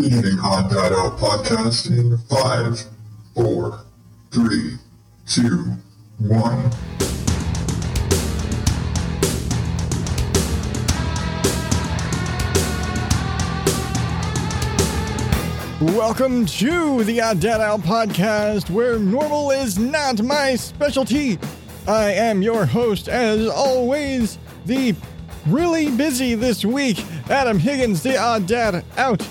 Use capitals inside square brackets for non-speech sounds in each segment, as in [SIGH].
Odd Dad Out podcast in five, four, three, two, one. Welcome to the Odd Dad Out podcast, where normal is not my specialty. I am your host, as always, the really busy this week, Adam Higgins, the Odd Dad Out.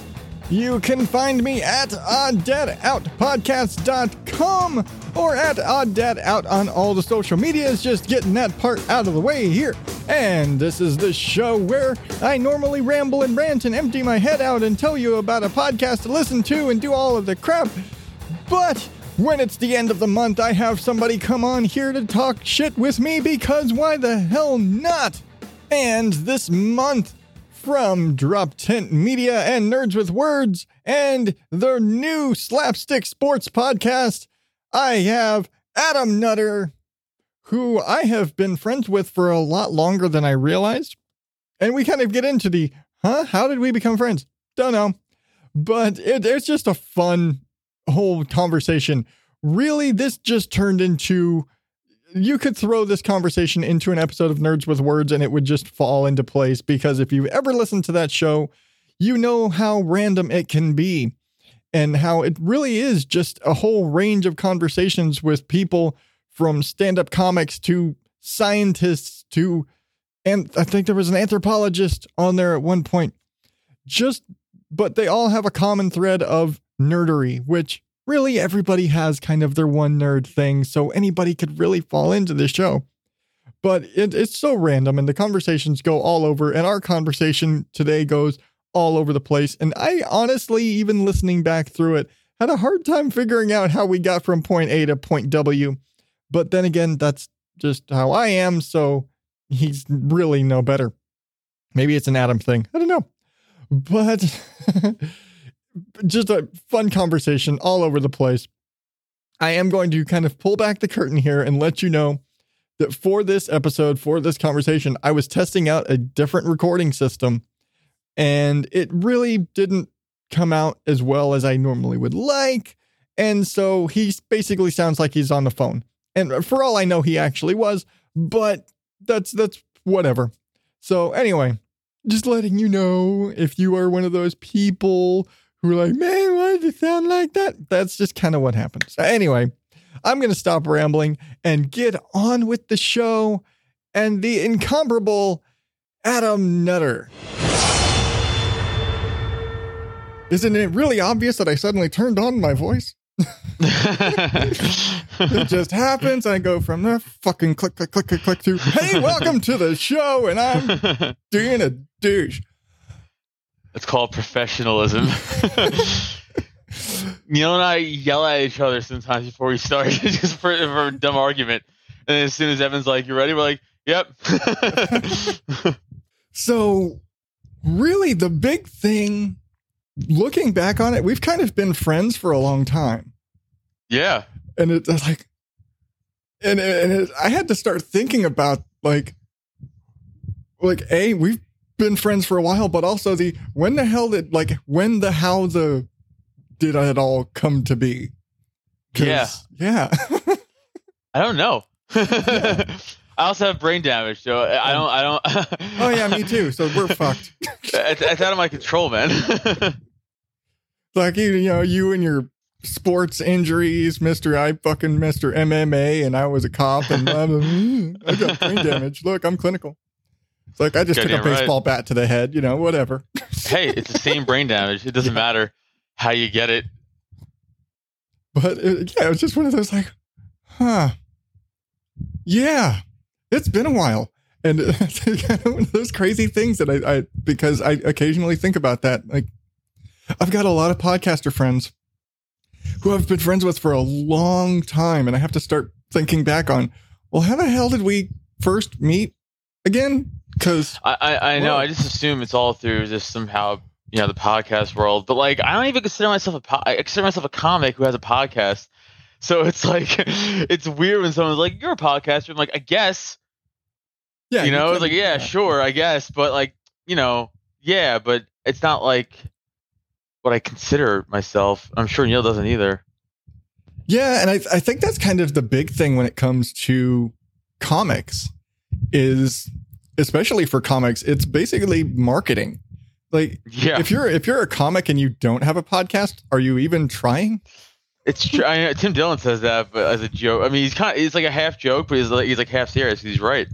You can find me at oddadoutpodcast.com or at Odd Dad Out on all the social medias, just getting that part out of the way here. And this is the show where I normally ramble and rant and empty my head out and tell you about a podcast to listen to and do all of the crap. But when it's the end of the month, I have somebody come on here to talk shit with me because why the hell not? And this month, from Drop Tent Media and Nerds with Words and their new Slapstick Sports podcast, I have Adam Nutter, who I have been friends with for a lot longer than I realized. And we kind of get into the, huh? How did we become friends? Don't know. But it, it's just a fun whole conversation. Really, this just turned into you could throw this conversation into an episode of Nerds with Words and it would just fall into place because if you've ever listened to that show, you know how random it can be and how it really is just a whole range of conversations with people from stand up comics to scientists to, and I think there was an anthropologist on there at one point. Just, but they all have a common thread of nerdery, which really everybody has kind of their one nerd thing, so anybody could really fall into this show. But it, it's so random, and the conversations go all over, and our conversation today goes all over the place. And I honestly, even listening back through it, had a hard time figuring out how we got from point A to point W. But then again, that's just how I am, so he's really no better. Maybe it's an Adam thing. I don't know. But [LAUGHS] just a fun conversation all over the place. I am going to kind of pull back the curtain here and let you know that for this episode, for this conversation, I was testing out a different recording system and it really didn't come out as well as I normally would like. And so he basically sounds like he's on the phone. And uh, for all I know, he actually was, but that's that's whatever. So anyway, just letting you know if you are one of those people who are like, man, why does it sound like that? That's just kind of what happens. Anyway, I'm going to stop rambling and get on with the show and the incomparable Adam Nutter. Isn't it really obvious that I suddenly turned on my voice? [LAUGHS] it just happens. I go from the fucking click, click, click, click, click to, hey, welcome to the show. And I'm [LAUGHS] doing a douche. It's called professionalism. [LAUGHS] [LAUGHS] Neil and I yell at each other sometimes before we start, [LAUGHS] just for, for a dumb argument. And as soon as Evan's like, "You ready?" We're like, "Yep." so, really, the big thing, looking back on it, we've kind of been friends for a long time. Yeah, and it's like, and and it, I had to start thinking about like, like a we've been friends for a while, but also the when the hell did like when the how the did it all come to be? Yeah, yeah. [LAUGHS] I don't know. [LAUGHS] I also have brain damage, so I don't. I don't. [LAUGHS] oh yeah, me too. So we're fucked. it's, it's out of my control, man. like you, you know, you and your sports injuries, Mister. I fucking Mister MMA, and I was a cop, and I'm, I got brain damage. Look, I'm clinical. It's like I just took a baseball right. bat to the head, you know, whatever. [LAUGHS] hey, it's the same brain damage. It doesn't yeah. matter how you get it. But it, yeah, it was just one of those like, huh. Yeah, it's been a while. And it's kind of one of those crazy things that I, I, because I occasionally think about that. Like, I've got a lot of podcaster friends who I've been friends with for a long time. And I have to start thinking back on, well, how the hell did we first meet again? Because I, I, I know, I just assume it's all through just somehow you know the podcast world but like i don't even consider myself a po- i consider myself a comic who has a podcast. So [LAUGHS] it's like it's weird when someone's like you're a podcaster. I'm like i guess. Yeah you know it's like yeah, yeah. sure i guess but like you know yeah but it's not like what I consider myself. I'm sure Neil doesn't either. Yeah, and I I think that's kind of the big thing when it comes to comics is especially for comics, it's basically marketing. Like Yeah, if you're if you're a comic and you don't have a podcast, are you even trying? it's true. I Tim Dillon says that, but as a joke. I mean, he's kind. Of, it's like a half joke, but he's like he's like half serious. He's right.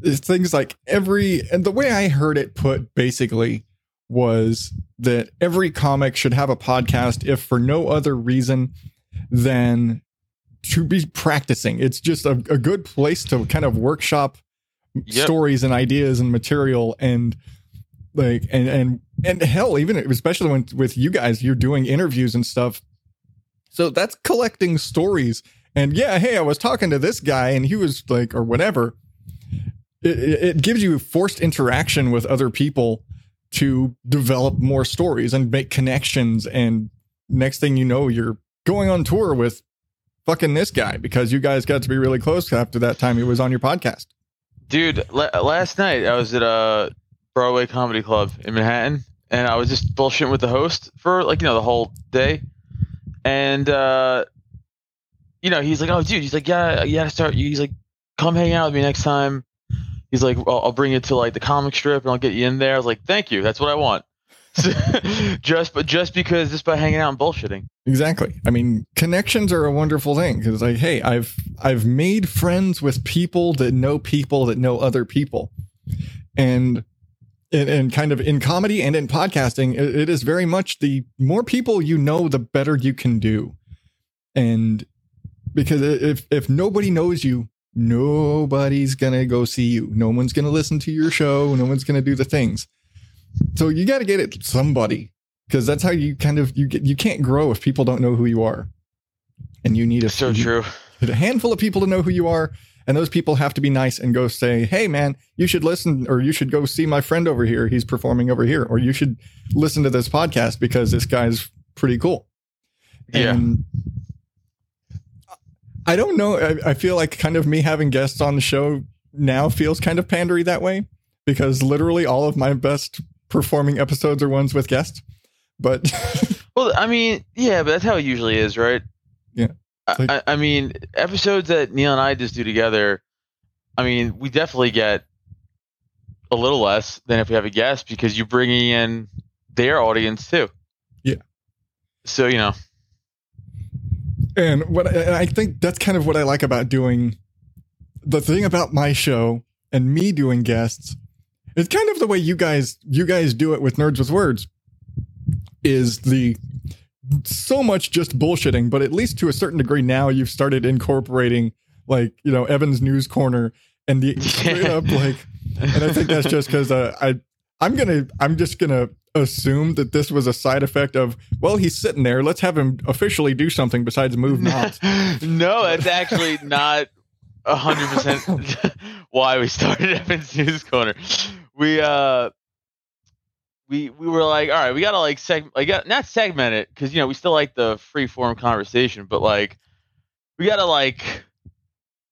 It's things like every and the way I heard it put basically was that every comic should have a podcast if for no other reason than to be practicing. It's just a, a good place to kind of workshop Yep. stories and ideas and material and like and and and hell even especially when with you guys you're doing interviews and stuff. So that's collecting stories. And yeah hey i was talking to this guy and he was like or whatever. It, it it gives you forced interaction with other people to develop more stories and make connections. And next thing you know you're going on tour with fucking this guy because you guys got to be really close after that time he was on your podcast Dude, la- last night I was at a Broadway comedy club in Manhattan, and I was just bullshitting with the host for like you know the whole day, and uh, you know he's like, oh dude, he's like, yeah, you gotta start. He's like, come hang out with me next time. He's like, I'll bring you to like the comic strip and I'll get you in there. I was like, thank you, that's what I want. [LAUGHS] just but just because just by hanging out and bullshitting. Exactly. I mean, connections are a wonderful thing because, like, hey, I've I've made friends with people that know people that know other people, and and, and kind of in comedy and in podcasting, it, it is very much the more people you know, the better you can do, and because if if nobody knows you, nobody's gonna go see you. No one's gonna listen to your show. No one's gonna do the things. So you got to get it somebody because that's how you kind of you get you can't grow if people don't know who you are and you need a, So you true. a handful of people to know who you are and those people have to be nice and go say hey man you should listen or you should go see my friend over here he's performing over here or you should listen to this podcast because this guy's pretty cool Yeah. and i don't know I, I feel like kind of me having guests on the show now feels kind of pandery that way because literally all of my best performing episodes are ones with guests but [LAUGHS] Well, I mean, yeah, but that's how it usually is, right? Yeah. I, Like- I, I mean, episodes that Neil and I just do together, I mean, we definitely get a little less than if we have a guest because you're bringing in their audience too. Yeah. So, you know, And what and I think that's kind of what I like about doing the thing about my show and me doing guests. It's kind of the way you guys you guys do it with Nerds with Words. Is the so much just bullshitting, but at least to a certain degree now you've started incorporating like you know Evan's News Corner and the straight up [LAUGHS] like, and I think that's just because uh, I I'm gonna I'm just gonna assume that this was a side effect of well he's sitting there let's have him officially do something besides move [LAUGHS] knobs no, that's actually not a hundred percent [LAUGHS] why we started Evan's News Corner. We uh we we were like, all right, we gotta like seg like not segment it because you know we still like the free form conversation, but like we gotta like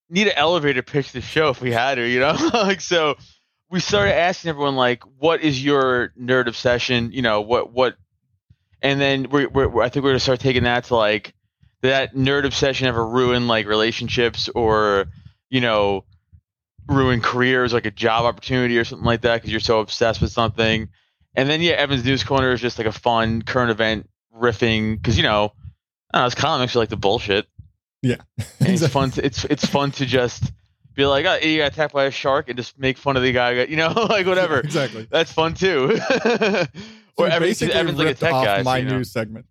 need an elevator pitch the show if we had to, you know, [LAUGHS] like so. We started asking everyone like, "What is your nerd obsession?" You know, what what, and then we're, we're I think we're gonna start taking that to like, that nerd obsession ever ruin like relationships or you know ruin careers like a job opportunity or something like that because you're so obsessed with something. And then yeah evan's news corner is just like a fun current event riffing because you know I don't know, it's comics are like the bullshit. Yeah. [LAUGHS] and it's fun to, it's it's fun to just be like oh you got attacked by a shark and just make fun of the guy you know [LAUGHS] like whatever. exactly. That's fun too. [LAUGHS] So or Evan, basically Evan's like a tech off guy my so, you know. news segment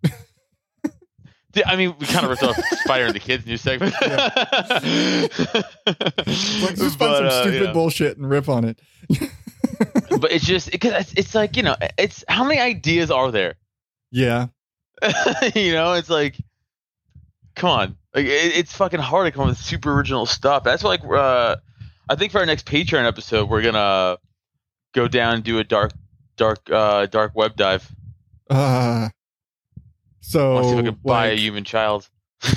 I mean, we kind of ripped off [LAUGHS] Spider and the Kids news segment. like [LAUGHS] just find some uh, stupid yeah. bullshit and rip on it [LAUGHS] but it's just because it's, it's like you know, it's how many ideas are there? yeah you know, it's like, come on, like it, it's fucking hard to come up with super original stuff. That's like, uh, I think for our next Patreon episode, we're gonna go down and do a dark, dark, uh, dark web dive. uh so Let's see if we can buy a human child. [LAUGHS] so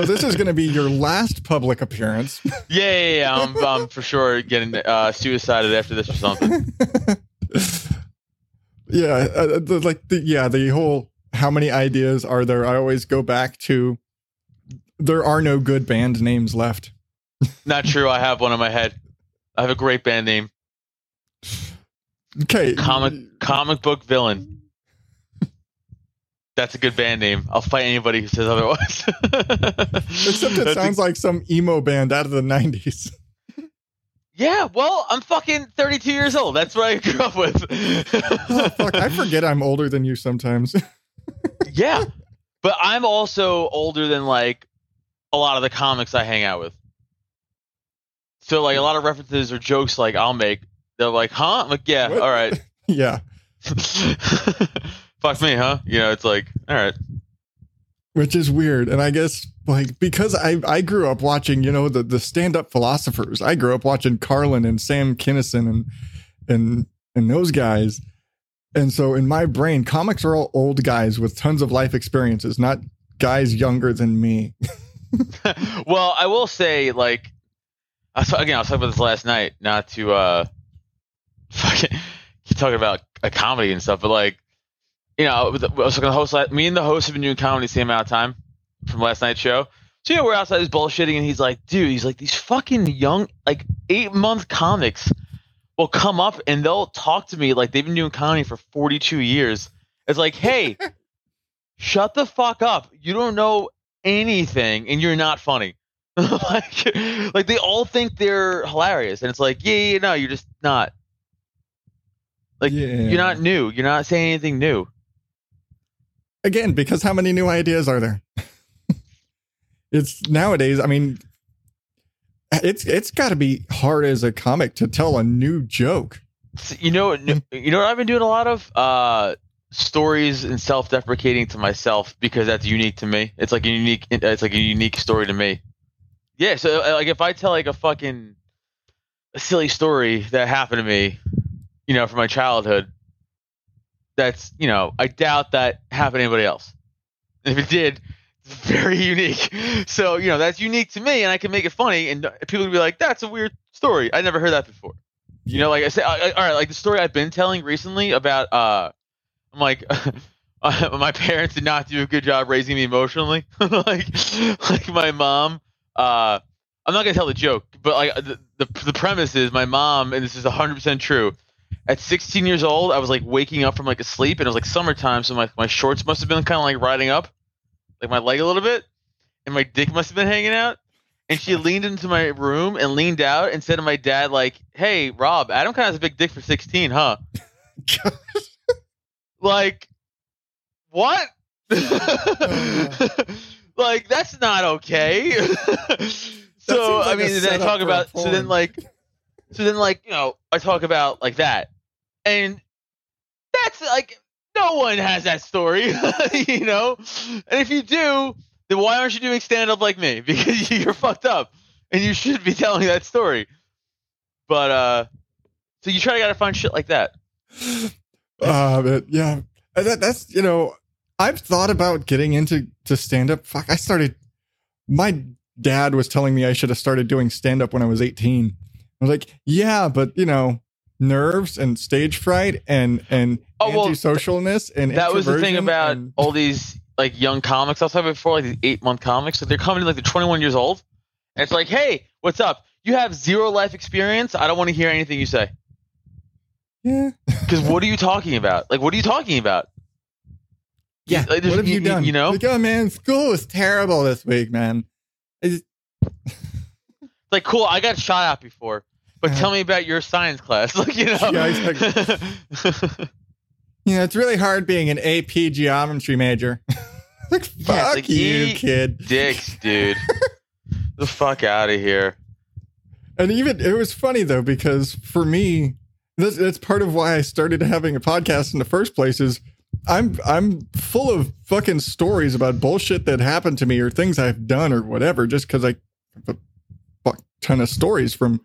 this is going to be your last public appearance [LAUGHS] yeah, yeah, yeah. I'm, I'm for sure getting uh, suicided after this or something. [LAUGHS] yeah, uh, the, like the, yeah, the whole how many ideas are there? I always go back to there are no good band names left. Not true. I have one in my head. I have a great band name. Okay, Comic comic book villain. That's a good band name. I'll fight anybody who says otherwise. [LAUGHS] except it sounds like some emo band out of the '90s. [LAUGHS] yeah. Well, I'm fucking 32 years old. That's what I grew up with. [LAUGHS] Oh, fuck, I forget I'm older than you sometimes. yeah, but I'm also older than like a lot of the comics I hang out with. So like a lot of references or jokes like I'll make, they're like, "Huh?" I'm like, "Yeah, What? all right." yeah, Fuck me, huh? You know, it's like, all right. which is weird, and I guess like because I I grew up watching you know the the stand up philosophers. I grew up watching Carlin and Sam Kinison and and and those guys. And so in my brain, comics are all old guys with tons of life experiences, not guys younger than me. [LAUGHS] [LAUGHS] well, I will say, like, I was, again, I was talking about this last night, not to uh, [LAUGHS] fucking keep talking about a comedy and stuff, but like, you know, I was talking to the host. Me and the host have been doing comedy the same amount of time from last night's show. So yeah, we're outside this bullshitting, and he's like, "Dude, he's like these fucking young, like eight month comics will come up and they'll talk to me like they've been doing comedy for forty two years. It's like, hey, [LAUGHS] shut the fuck up. You don't know anything, and you're not funny." [LAUGHS] like, like they all think they're hilarious, and it's like, yeah, yeah, no, you're just not. Like Yeah. you're not new. You're not saying anything new. Again, because how many new ideas are there? [LAUGHS] it's nowadays, I mean it's it's got to be hard as a comic to tell a new joke. You know, you know what I've been doing a lot of uh, stories and self-deprecating to myself because that's unique to me. It's like a unique. It's like a unique story to me. Yeah. So uh, like if I tell like a fucking a silly story that happened to me, you know, from my childhood, that's you know I doubt that happened to anybody else. And if it did, it's very [LAUGHS] unique. So you know that's unique to me, and I can make it funny, and people would be like, "That's a weird story. I never heard that before." You know, like I said, all right, like the story I've been telling recently about, uh, I'm like, [LAUGHS] [LAUGHS] my parents did not do a good job raising me emotionally. like, like my mom, uh, I'm not gonna tell the joke, but like the, the the premise is my mom, and this is 100 percent true. At 16 years old, I was like waking up from like a sleep, and it was like summertime, so my my shorts must have been kind of like riding up, like my leg a little bit, and my dick must have been hanging out. And she leaned into my room and leaned out and said to my dad, like, "Hey, Rob, Adam kind of has a big dick for 16, huh?" [LAUGHS] like, what? [SIGHS] [LAUGHS] like, that's not okay. [LAUGHS] so, I mean, then I talk about, so then, like, so then, like, you know, I talk about like that. And that's like, no one has that story, [LAUGHS] you know? And if you do, then why aren't you doing stand up like me? [LAUGHS] Because you're fucked up and you should be [LAUGHS] telling that story. But, uh, so you try to gotta find shit like that. [SIGHS] Uh, yeah, that, that's you know, I've thought about getting into to stand up. Fuck, I started. My dad was telling me I should have started doing stand up when I was 18. I was like, yeah, but you know, nerves and stage fright and and Oh, well, antisocialness and that was the thing about and- all these like young comics I was talking before, like these eight month comics. So they're coming in like they're 21 years old, and it's like, hey, what's up? You have zero life experience. I don't want to hear anything you say. yeah, [LAUGHS] Because what are you talking about? Like, what are you talking about? yeah. Like, what have you, you- done? you know? like, oh man, school was terrible this week, man. It's- It's like, cool, I got shot at before, but tell me about your science class. [LAUGHS] Like, you know. Yeah, exactly. [LAUGHS] You know, it's really hard being an AP geometry major. [LAUGHS] like, fuck Yeah, like, you, kid. Dicks, dude. the fuck out of here. And even it was funny though because for me, that's, that's part of why I started having a podcast in the first place. Is I'm I'm full of fucking stories about bullshit that happened to me or things I've done or whatever. Just because I have a fuck ton of stories from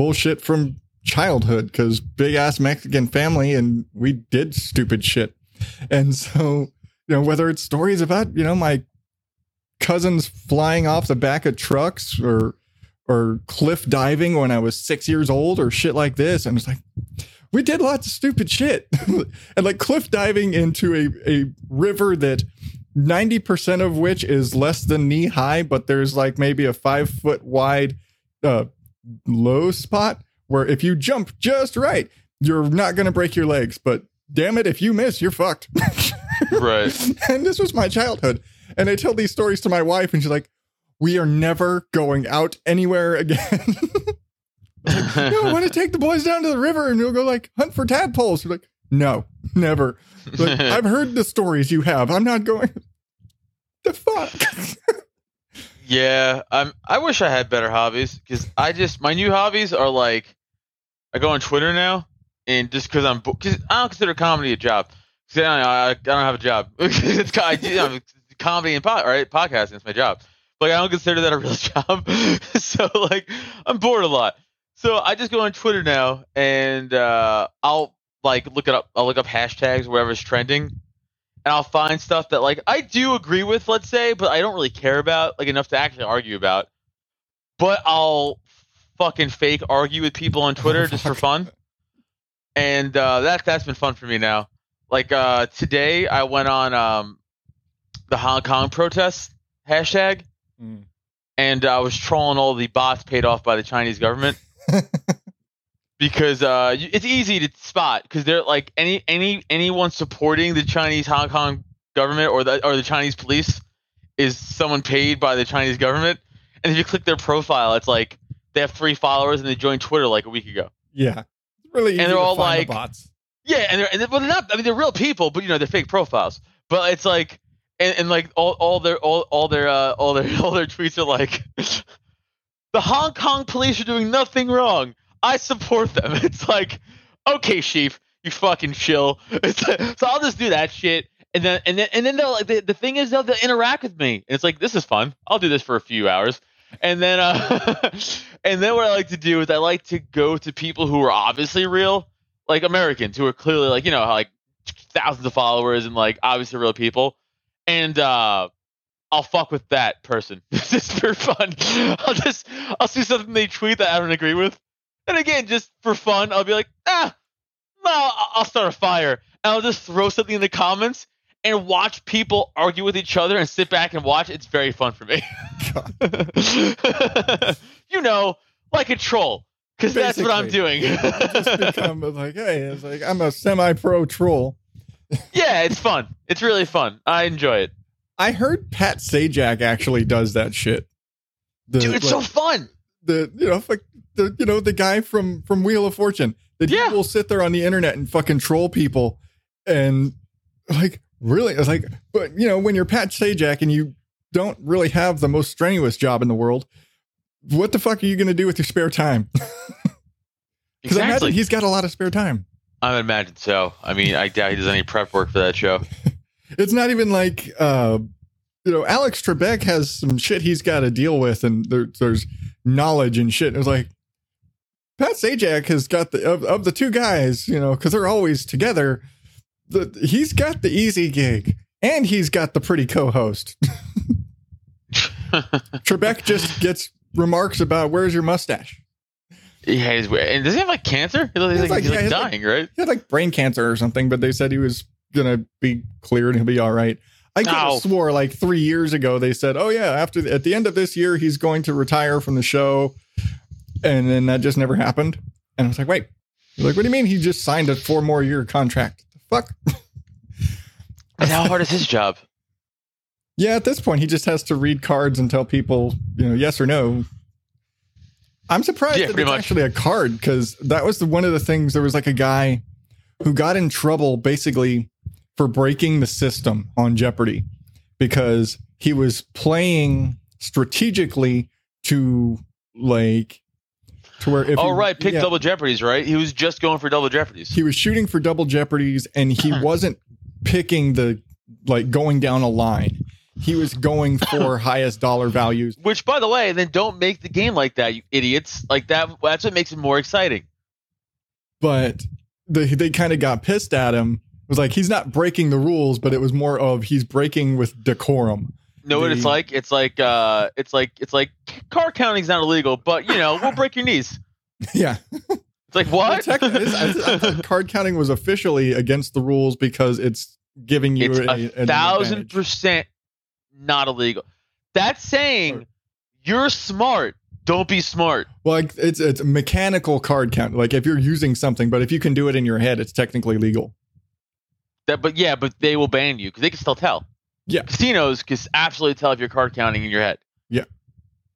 bullshit from childhood. Because big ass Mexican family and we did stupid shit. And so you know whether it's stories about you know my cousins flying off the back of trucks or or cliff diving when I was six years old or shit like this. And it's like, we did lots of stupid shit. [LAUGHS] and like cliff diving into a, a river that 90% of which is less than knee high, but there's like maybe a five foot wide uh, low spot where if you jump just right, you're not going to break your legs. But damn it, if you miss, you're fucked. [LAUGHS] Right. and this was my childhood. And I tell these stories to my wife, and she's like, We are never going out anywhere again. like, [LAUGHS] no, I want to [LAUGHS] take the boys down to the river and we'll go like hunt for tadpoles. We're like, no, never. Like, I've heard the stories you have. I'm not going. The fuck? Yeah, I'm. I wish I had better hobbies because I just my new hobbies are like I go on Twitter now, and just because I'm because I don't consider comedy a job. 'Cause I, I, I don't have a job. [LAUGHS] it's, I, you know, comedy and pod, right? Podcasting is my job. Like I don't consider that a real [LAUGHS] job. [LAUGHS] so like I'm bored a lot. So I just go on Twitter now, and uh, I'll like look it up. I'll look up hashtags wherever's trending, and I'll find stuff that like I do agree with, let's say, but I don't really care about like enough to actually argue about. But I'll fucking fake argue with people on [LAUGHS] Twitter just for fun, and uh, that that's been fun for me now. Like uh, today, I went on um, the Hong Kong protest hashtag, Mm. and I was trolling all the bots paid off by the Chinese government [LAUGHS] because uh, it's easy to spot because they're like any any anyone supporting the Chinese Hong Kong government or the or the Chinese police is someone paid by the Chinese government, and if you click their profile, it's like they have three followers and they joined Twitter like a week ago. Yeah. It's really easy they're to all like- the bots. Yeah, and they're and they're, well, they're not. I mean, they're real people, but you know, they're fake profiles. But it's like, and, and like all, all their all, all their uh, all their [LAUGHS] all their tweets are like, [LAUGHS] the Hong Kong police are doing nothing wrong. I support them. [LAUGHS] It's like, okay, sheep, you fucking chill. Like, [LAUGHS] so I'll just do that shit, and then and then and then they'll like the, the thing is they'll, they'll interact with me, and it's like this is fun. I'll do this for a few hours, and then uh, [LAUGHS] and then what I like to do is I like to go to people who are obviously real like Americans who are clearly like you know like thousands of followers and like obviously real people, and uh, I'll fuck with that person just for fun. I'll just I'll see something they tweet that I don't agree with, and again just for fun I'll be like ah no I'll start a fire and I'll just throw something in the comments and watch people argue with each other and sit back and watch. It's very fun for me. [LAUGHS] you know, like a troll. Because that's what I'm doing. just become [LAUGHS] like, hey, it's like I'm a semi-pro troll. yeah, it's fun. It's really fun. I enjoy it. I heard Pat Sajak actually does that shit. The, Dude, it's so fun. the you know like the you know the guy from from Wheel of Fortune that Yeah. he will sit there on the internet and fucking troll people and like really it's like but you know when you're Pat Sajak and you don't really have the most strenuous job in the world what the fuck are you going to do with your spare time [LAUGHS] because I imagine Exactly. he's got a lot of spare time I would imagine so. I mean, I doubt he does any prep work for that show. [LAUGHS] it's not even like uh you know alex trebek has some shit he's got to deal with and there, there's knowledge and shit and it was like pat sajak has got the of, of the two guys you know because they're always together the, he's got the easy gig and he's got the pretty co-host [LAUGHS] trebek just gets remarks about where's your mustache yeah, he's weird. And does he have like cancer? He's like, He's like- like, yeah, he's like- dying, right? he had like brain cancer or something but they said he was gonna be cleared and he'll be all right I could have swore like three years ago they said, "Oh yeah, after at the end of this year he's going to retire from the show," and then that just never happened. And I was like, "Wait, You're like what do you mean he just signed a four more year contract? The fuck." And how hard is his job? [LAUGHS] yeah, at this point he just has to read cards and tell people, you know, yes or no. I'm surprised Yeah, that it's much. actually a card because that was the one of the things. There was like a guy who got in trouble basically for breaking the system on Jeopardy because he was playing strategically to like to where if oh, he- right. Pick yeah, double jeopardies, right? He was just going for double jeopardies. he was shooting for double jeopardies and he hmm. wasn't picking the like going down a line. He was going [LAUGHS] for highest dollar values. Which, by the way, then don't make the game like that, you idiots. Like that. That's what makes it more exciting. but they they kind of got pissed at him. It was like he's not breaking the rules, but it was more of he's breaking with decorum. Know what it's like? It's like uh, it's like it's like card counting's not illegal, but you know we'll break your knees. [LAUGHS] yeah, It's like what? Tech- I, I [LAUGHS] card counting was officially against the rules because it's giving you it's a, a thousand advantage. percent not illegal. That's saying you're smart. Don't be smart. Well, like it's it's mechanical card count. Like if you're using something, but if you can do it in your head, it's technically legal. That, but yeah, but they will ban you because they can still tell. Yeah. casinos can absolutely tell if you're card counting in your head. Yeah.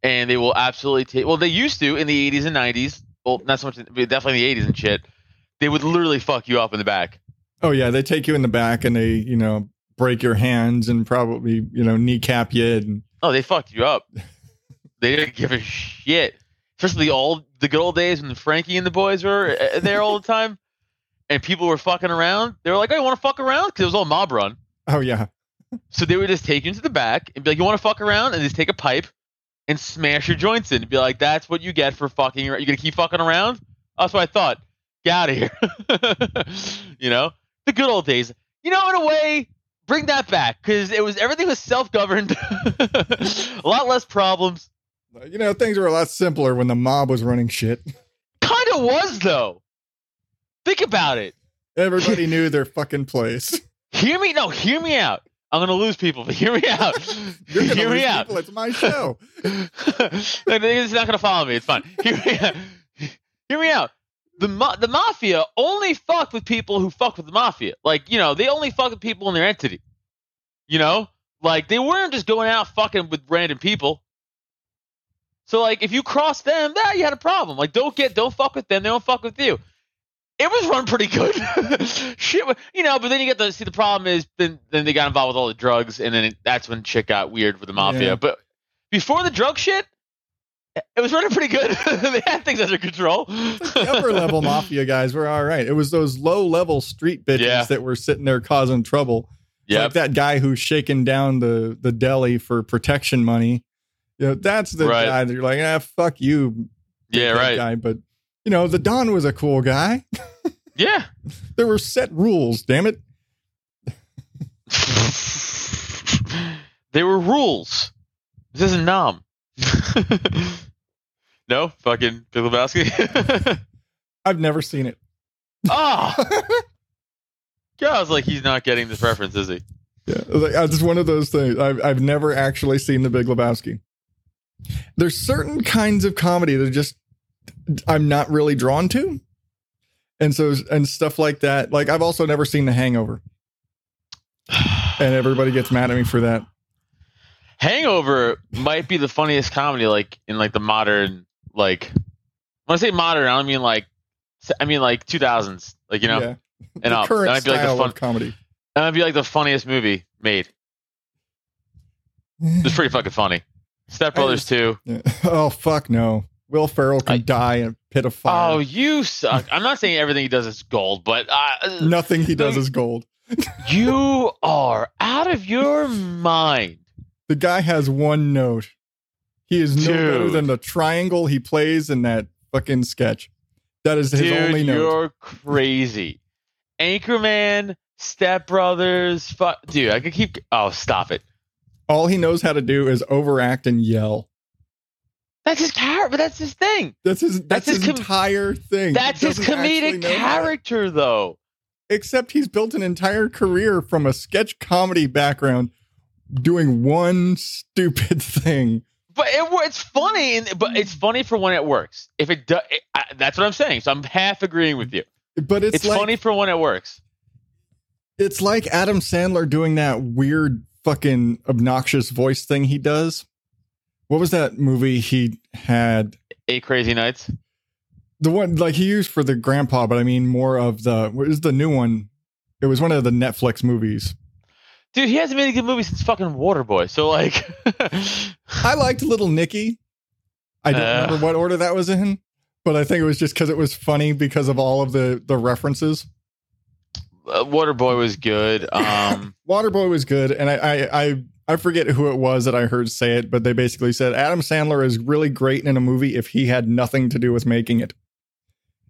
and they will absolutely take. Well, they used to in the 80s and 90s. Well, not so much, but definitely in the 80s and shit. They would literally fuck you up in the back. Oh yeah, they take you in the back and they you know break your hands and probably you know kneecap you. And Oh, they fucked you up. [LAUGHS] they didn't give a shit. Especially the old, the good old days when Frankie and the boys were uh, there all the time, and people were fucking around. They were like, "Oh, you want to fuck around?" Because it was all mob run. oh yeah, So they would just take you into the back and be like, "You want to fuck around?" And just take a pipe and smash your joints in and be like, "That's what you get for fucking. You're gonna keep fucking around." That's what I thought. Get out of here. [LAUGHS] you know, the good old days. You know, in a way, bring that back because it was everything was self governed, [LAUGHS] a lot less problems. you know things were a lot simpler when the mob was running shit. Kind of was though. Think about it. Everybody [LAUGHS] knew their fucking place. Hear me. No, hear me out. I'm gonna lose people, but hear me [LAUGHS] out. You're [LAUGHS] hear lose me out. people. It's my show. [LAUGHS] It's not gonna follow me. It's fine. Hear me out. Hear me out. The ma- the mafia only fuck with people who fuck with the mafia. Like you know, they only fuck with people in their entity. You know, like they weren't just going out fucking with random people. So like, if you cross them, nah, you had a problem. Like, don't get, don't fuck with them. They don't fuck with you. It was run pretty good. [LAUGHS] shit, you know. But then you get the see. The problem is then then they got involved with all the drugs, and then it, that's when shit got weird with the mafia. Yeah. But before the drug shit, it was running pretty good. [LAUGHS] they had things under control. The upper level [LAUGHS] mafia guys were all right. It was those low level street bitches Yeah. that were sitting there causing trouble. Yep. Like that guy who's shaking down the the deli for protection money. You know, that's the Right. guy that you're like, ah, fuck you, yeah. Right. guy. But you know, the Don was a cool guy. Yeah. [LAUGHS] There were set rules. Damn it. [LAUGHS] there were rules. This isn't Nam. [LAUGHS] no, fucking Big Lebowski. I've never seen it. Ah, God, I was like, he's not getting this reference, is he? Yeah, it was like, uh, it's one of those things. I've I've never actually seen The Big Lebowski. There's certain kinds of comedy that are just I'm not really drawn to, and so and stuff like that. Like I've also never seen The Hangover, and everybody gets mad at me for that. Hangover might be the funniest comedy, like in like the modern, like when I say modern, I don't mean like, I mean like 2000s, like you know, yeah, and the up. current That might be like the fun. comedy. That might be like the funniest movie made. It's pretty fucking funny. [LAUGHS] Step Brothers too. Yeah. [LAUGHS] Oh fuck no! Will Ferrell can I- die in a pit of fire. Oh, you suck. I'm not saying everything he does is gold, but uh, Nothing he does is gold. you [LAUGHS] are out of your mind. The guy has one note. He is no better than the triangle he plays in that fucking sketch. That is his Dude, only note. you're crazy. Anchorman, Step Brothers, fu- dude, I could keep. Oh, stop it. All he knows how to do is overact and yell. That's his character, but that's his thing. That's his. That's, That's his com- entire thing. That's his comedic know that. character, though. Except he's built an entire career from a sketch comedy background, doing one stupid [LAUGHS] thing. But it, it's funny, and, but it's funny for when it works. If it does, that's what I'm saying. So I'm half agreeing with you. But it's, It's, like funny for when it works. it's like Adam Sandler doing that weird fucking obnoxious voice thing he does. What was that movie he had? Eight Crazy Nights. The one like he used for the grandpa, but I mean more of the what is the new one? It was one of the Netflix movies. Dude, he hasn't made a good movie since fucking Waterboy. So like, [LAUGHS] I liked Little Nicky. I don't Uh. remember what order that was in, but I think it was just because it was funny because of all of the the references. uh, Waterboy was good. Um, [COUGHS] Waterboy was good, and I, I I I forget who it was that I heard say it, but they basically said Adam Sandler is really great in a movie if he had nothing to do with making it.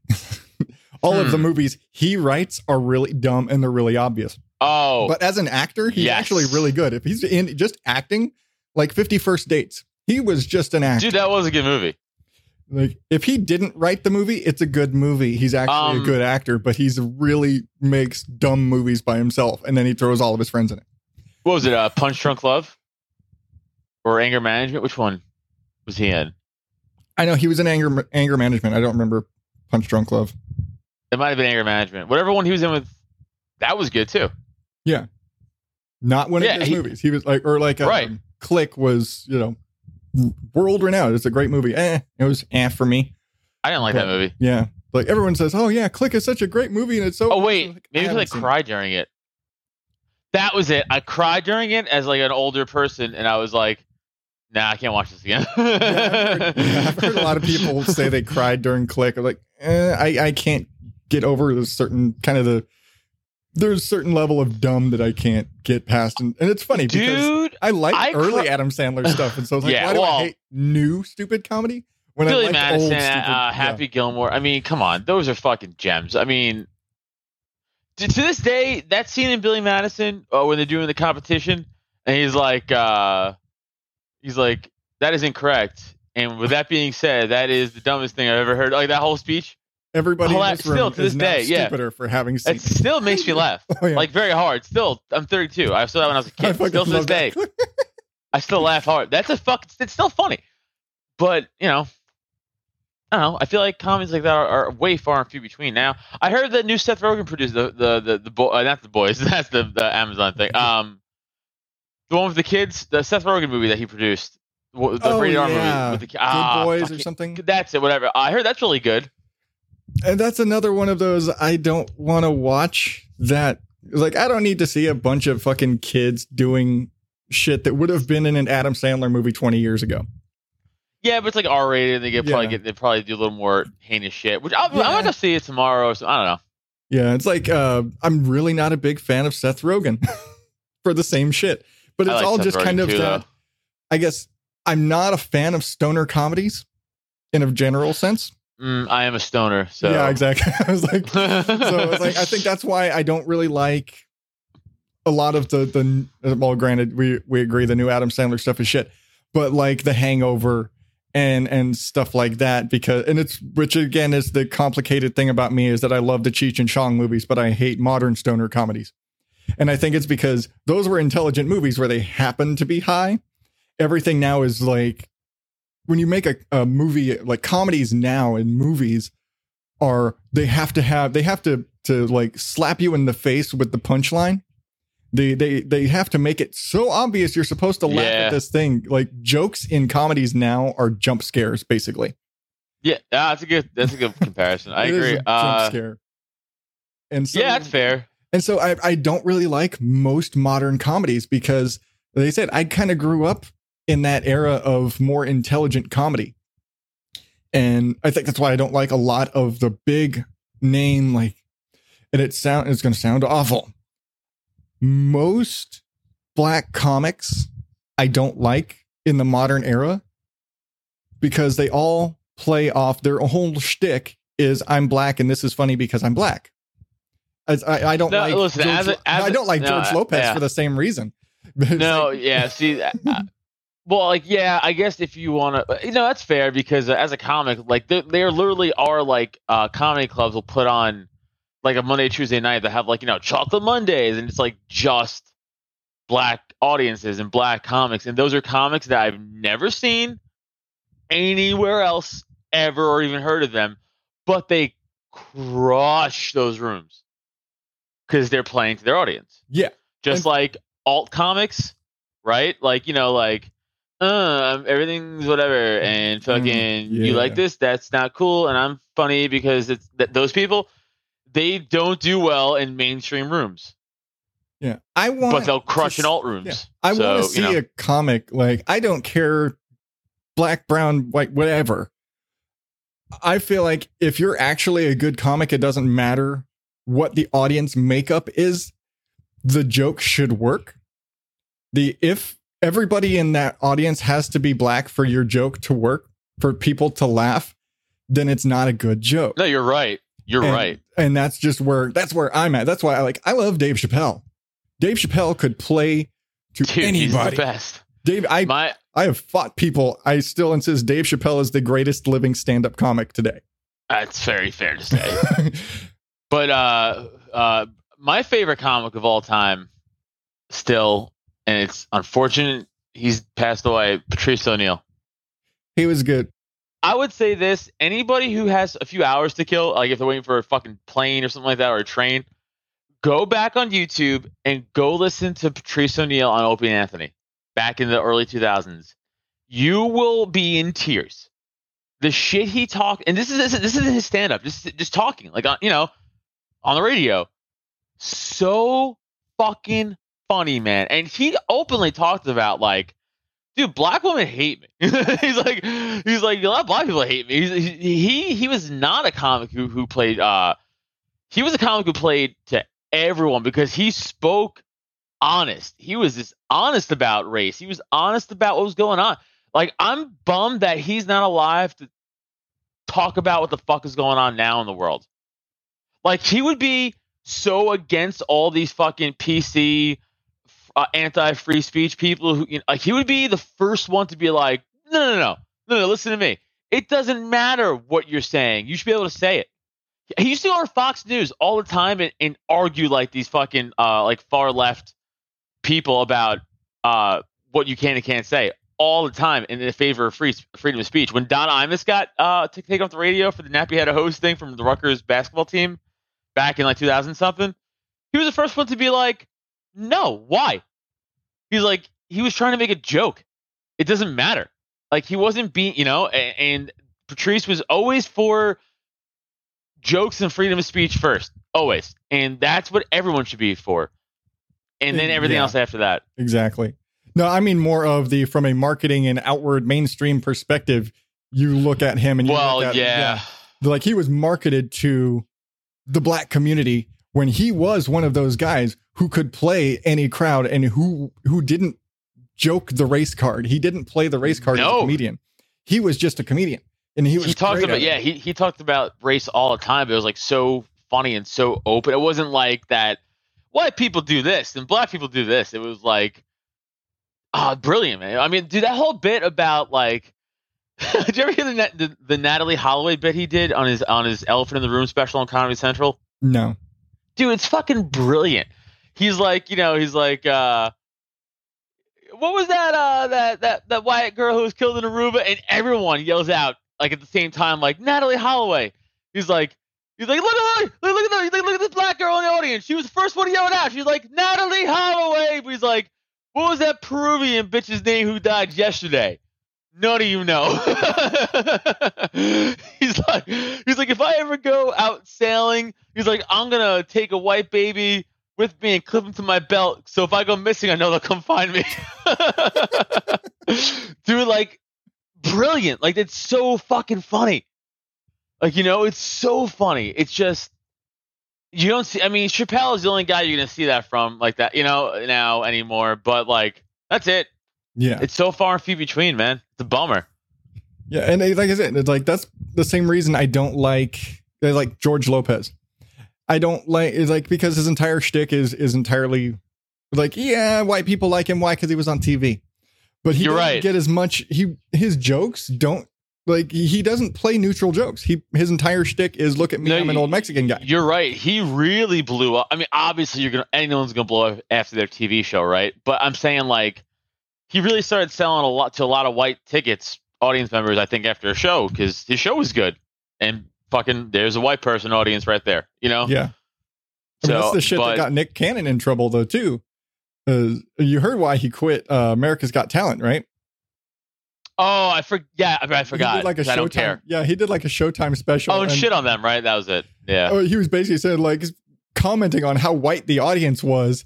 [LAUGHS] All of the Hmm. movies he writes are really dumb and they're really obvious. oh, But as an actor, he's Yes. actually really good. If he's in just acting, like Fifty First Dates, he was just an actor. dude, that was a good movie. Like if he didn't write the movie, it's a good movie. He's actually Um, a good actor, but he's really makes dumb movies by himself, and then he throws all of his friends in it. What was it? Uh, Punch Drunk Love or Anger Management? Which one was he in? I know he was in anger anger management. I don't remember Punch Drunk Love. It might have been Anger Management. Whatever one he was in with, that was good too. Yeah, not one Yeah, of his he- movies. He was like, or like, um, Right. Click was, you know, world renowned. It's a great movie. Eh, it was eh for me. I didn't like that movie. Yeah, like everyone says, oh yeah, Click is such a great movie, and it's so. Oh wait, maybe because I haven't cried during it. That was it. I cried during it as like an older person, and I was like, "Nah, I can't watch this again." Yeah, I've, heard, yeah, I've heard a lot of [LAUGHS] people say they cried during Click. Like, eh, I I can't get over the certain kind of the. There's a certain level of dumb that I can't get past, and, and it's funny because Dude, I like I early Adam Sandler stuff, and so it's like, [LAUGHS] Yeah, why do well- I hate new stupid comedy when Billy I like Madison, old stupid? uh, yeah. Happy Gilmore. I mean, come on, those are fucking gems. I mean, to, to this day, that scene in Billy Madison uh, when they're doing the competition, and he's like, uh, he's like, that is incorrect. And with that being said, that is the dumbest thing I've ever heard. Like that whole speech, Everybody in this room still to this day, yeah. stupider for having seen. it still makes me laugh. [LAUGHS] Oh, yeah. Like very hard. Still, I'm 32. I saw that when I was a [LAUGHS] kid. Still to this day. I still laugh hard. That's a fuck. It's still funny, but you know, I don't know. I feel like comedies like that are, are way far and few between now. I heard that new Seth Rogen produced the the the, the boy, uh, not the boys. [LAUGHS] That's the, the Amazon thing. Um, the one with the kids, the Seth Rogen movie that he produced, the Oh, rated R yeah. movie with the ah, Boys or it. something. That's it. Whatever. I heard that's really good. And that's another one of those I don't want to watch. That like I don't need to see a bunch of fucking kids doing shit that would have been in an Adam Sandler movie 20 years ago. Yeah, but it's like R rated. They get probably Yeah. get they probably do a little more heinous shit. Which I'll, Yeah. I'm gonna see it tomorrow. Or so, I don't know. Yeah, it's like uh, I'm really not a big fan of Seth Rogen [LAUGHS] for the same shit. But it's like all Seth just kind Rogen of too, that. though. I guess I'm not a fan of stoner comedies in a general sense. Mm, I am a stoner. So Yeah, exactly. [LAUGHS] I was like, so it's like I think [LAUGHS] that's why I don't really like a lot of the the well granted we we agree the new Adam Sandler stuff is shit but like the hangover and and stuff like that because and it's which again is the complicated thing about me is that I love the Cheech and Chong movies but I hate modern stoner comedies and I think it's because those were intelligent movies where they happen to be high everything now is like when you make a, a movie like comedies now and movies are they have to have they have to to like slap you in the face with the punchline. They they they have to make it so obvious you're supposed to laugh Yeah. at this thing. Like jokes in comedies now are jump scares, basically. Yeah, ah, that's a good. That's a good comparison. I [LAUGHS] agree. a jump Uh, scare. And so yeah, that's fair. And so I I don't really like most modern comedies because like I said I kind of grew up in that era of more intelligent comedy. And I think that's why I don't like a lot of the big name like and it sound it's going to sound awful. Most black comics I don't like in the modern era because they all play off their whole shtick is I'm black and this is funny because I'm black. As I, I don't No, like listen, George, as a- as I don't like no, George uh, Lopez yeah. for the same reason. [LAUGHS] No, like- yeah. See, [LAUGHS] well, like, yeah. I guess if you want to, you know, that's fair because uh, as a comic, like, there, there literally are like uh, comedy clubs will put on like a Monday, Tuesday night that have like you know Chocolate Mondays, and it's like just black audiences and black comics, and those are comics that I've never seen anywhere else ever or even heard of them, but they crush those rooms because they're playing to their audience yeah, just And- like alt comics, right? Like you know, like uh, everything's whatever, and fucking Mm, you like this, that's not cool, and I'm funny because it's th- those people. They don't do well in mainstream rooms, yeah. I want, but they'll crush in alt rooms. Yeah. I So, want to you see know. a comic like I don't care, black, brown, white, whatever. I feel like if you're actually a good comic, it doesn't matter what the audience makeup is. The joke should work. The if everybody in that audience has to be black for your joke to work, for people to laugh, then it's not a good joke. No, you're right. You're and, right. And that's just where that's where I'm at. That's why I like I love Dave Chappelle. Dave Chappelle could play to Dude, he's the anybody. best. Dave, I My I have fought people. I still insist Dave Chappelle is the greatest living stand-up comic today. that's very fair to say. [LAUGHS] But uh, uh, my favorite comic of all time, still, and it's unfortunate he's passed away. Patrice O'Neal. he was good. I would say this: anybody who has a few hours to kill, like if they're waiting for a fucking plane or something like that, or a train, go back on YouTube and go listen to Patrice O'Neal on Opie and Anthony back in the early 2000s. You will be in tears. The shit he talked, and this is this is, this is his stand up, just just talking, like on you know, on the radio. So fucking funny, man. And he openly talked about like, dude, black women hate me. [LAUGHS] he's like, he's like, a lot of black people hate me. He's, he he was not a comic who who played. uh He was a comic who played to everyone because he spoke honest. He was just honest about race. He was honest about what was going on. Like I'm bummed that he's not alive to talk about what the fuck is going on now in the world. Like he would be so against all these fucking PC uh, anti-free speech people who you know, like he would be the first one to be like, no, no, no, no, no, listen to me. It doesn't matter what you're saying. You should be able to say it. He used to go on Fox News all the time and, and argue like these fucking uh like far left people about uh what you can and can't say all the time in the favor of free freedom of speech. When Don Imus got uh to take off the radio for the nappy head hose thing from the Rutgers basketball team back in like 2000 something, he was the first one to be like, "No, why?" He's like, he was trying to make a joke. It doesn't matter. Like he wasn't being, you know, and, and Patrice was always for jokes and freedom of speech first, always, and that's what everyone should be for. And then everything Yeah. else after that. Exactly. No, I mean more of the from a marketing and outward mainstream perspective. You look at him and you Well, at, yeah. like he was marketed to the black community when he was one of those guys who could play any crowd and who who didn't joke the race card. He didn't play the race card as a comedian. He was just a comedian, and he was He, talked about yeah, he he talked about race all the time. It was like so funny and so open. It wasn't like that. White people do this and black people do this. It was like, ah, brilliant, man. I mean, dude, that whole bit about like. [LAUGHS] did you ever hear the, the the Natalee Holloway bit he did on his on his Elephant in the Room special on Comedy Central? No, dude, it's fucking brilliant. He's like, you know, he's like, uh, what was that, uh, that, that, that white girl who was killed in Aruba? And everyone yells out, like, at the same time, like, Natalee Holloway. He's like, he's like, look at her, look, look at her, look at this black girl in the audience. She was the first one to yell it out. She's like, Natalee Holloway. He's like, what was that Peruvian bitch's name who died yesterday? None of you know. [LAUGHS] he's like, he's like, if I ever go out sailing, he's like, I'm gonna take a white baby with me and clip them to my belt. So if I go missing, I know they'll come find me. [LAUGHS] Dude, like, brilliant. Like, it's so fucking funny. Like, you know, it's so funny. It's just, you don't see, I mean, Chappelle is the only guy you're gonna see that from, like that, you know, now anymore. But, like, that's it. yeah, It's so far and few between, man. It's a bummer. yeah, and uh, like I said, it's like that's the same reason I don't like like George Lopez. I don't like it's like because his entire shtick is is entirely like yeah, white people like him. Why? Because he was on TV. But he You're doesn't right. get as much. He his jokes don't like he doesn't play neutral jokes. He his entire shtick is look at me, No, I'm an you- old Mexican guy. You're right. He really blew up. I mean, obviously, you're gonna anyone's gonna blow up after their TV show, right? But I'm saying like he really started selling a lot to a lot of white tickets, audience members. I think after a show because his show was good, and fucking there's a white person audience right there. You know. Yeah. I mean, So, that's the shit but- that got Nick Cannon in trouble though too. Uh, you heard why he quit uh, America's Got Talent, right? Oh, I forgot. Yeah, I, I He forgot. did like a 'cause I don't Showtime. care. Yeah, he did like a Showtime special. Oh, and and- shit on them, right? That was it. Yeah. Oh, he was basically saying like commenting on how white the audience was,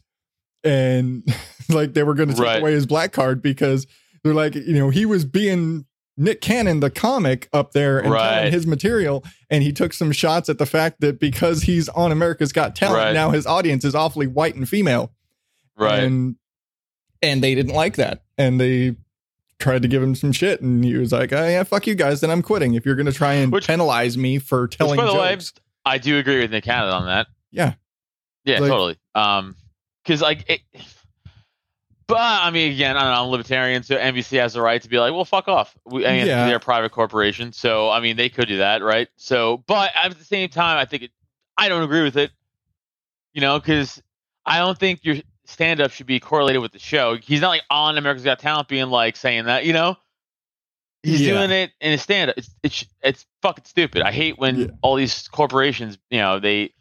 and [LAUGHS] like they were going to take Right. away his black card because they're like, you know, he was being Nick Cannon, the comic, up there and Right. his material, and he took some shots at the fact that because he's on America's Got Talent Right. now, his audience is awfully white and female, right. and and they didn't like that, and they tried to give him some shit, and he was like, oh, "Yeah, fuck you guys, then I'm quitting. If you're going to try and Which- penalize me for telling by the way, jokes." I do agree with Nick Cannon on that. Yeah. Yeah, Like- totally. Um, because like it, But I mean, again, I don't know, I'm a libertarian, so NBC has the right to be like, well, fuck off. We, I mean, Yeah. they're a private corporation, so I mean, they could do that, right? So, but at the same time, I think it, I don't agree with it. You know, because I don't think your stand up should be correlated with the show. He's not like on America's Got Talent being like saying that, you know. He's Yeah. doing it in a stand up. It's it's it's fucking stupid. I hate when Yeah. all these corporations, you know, they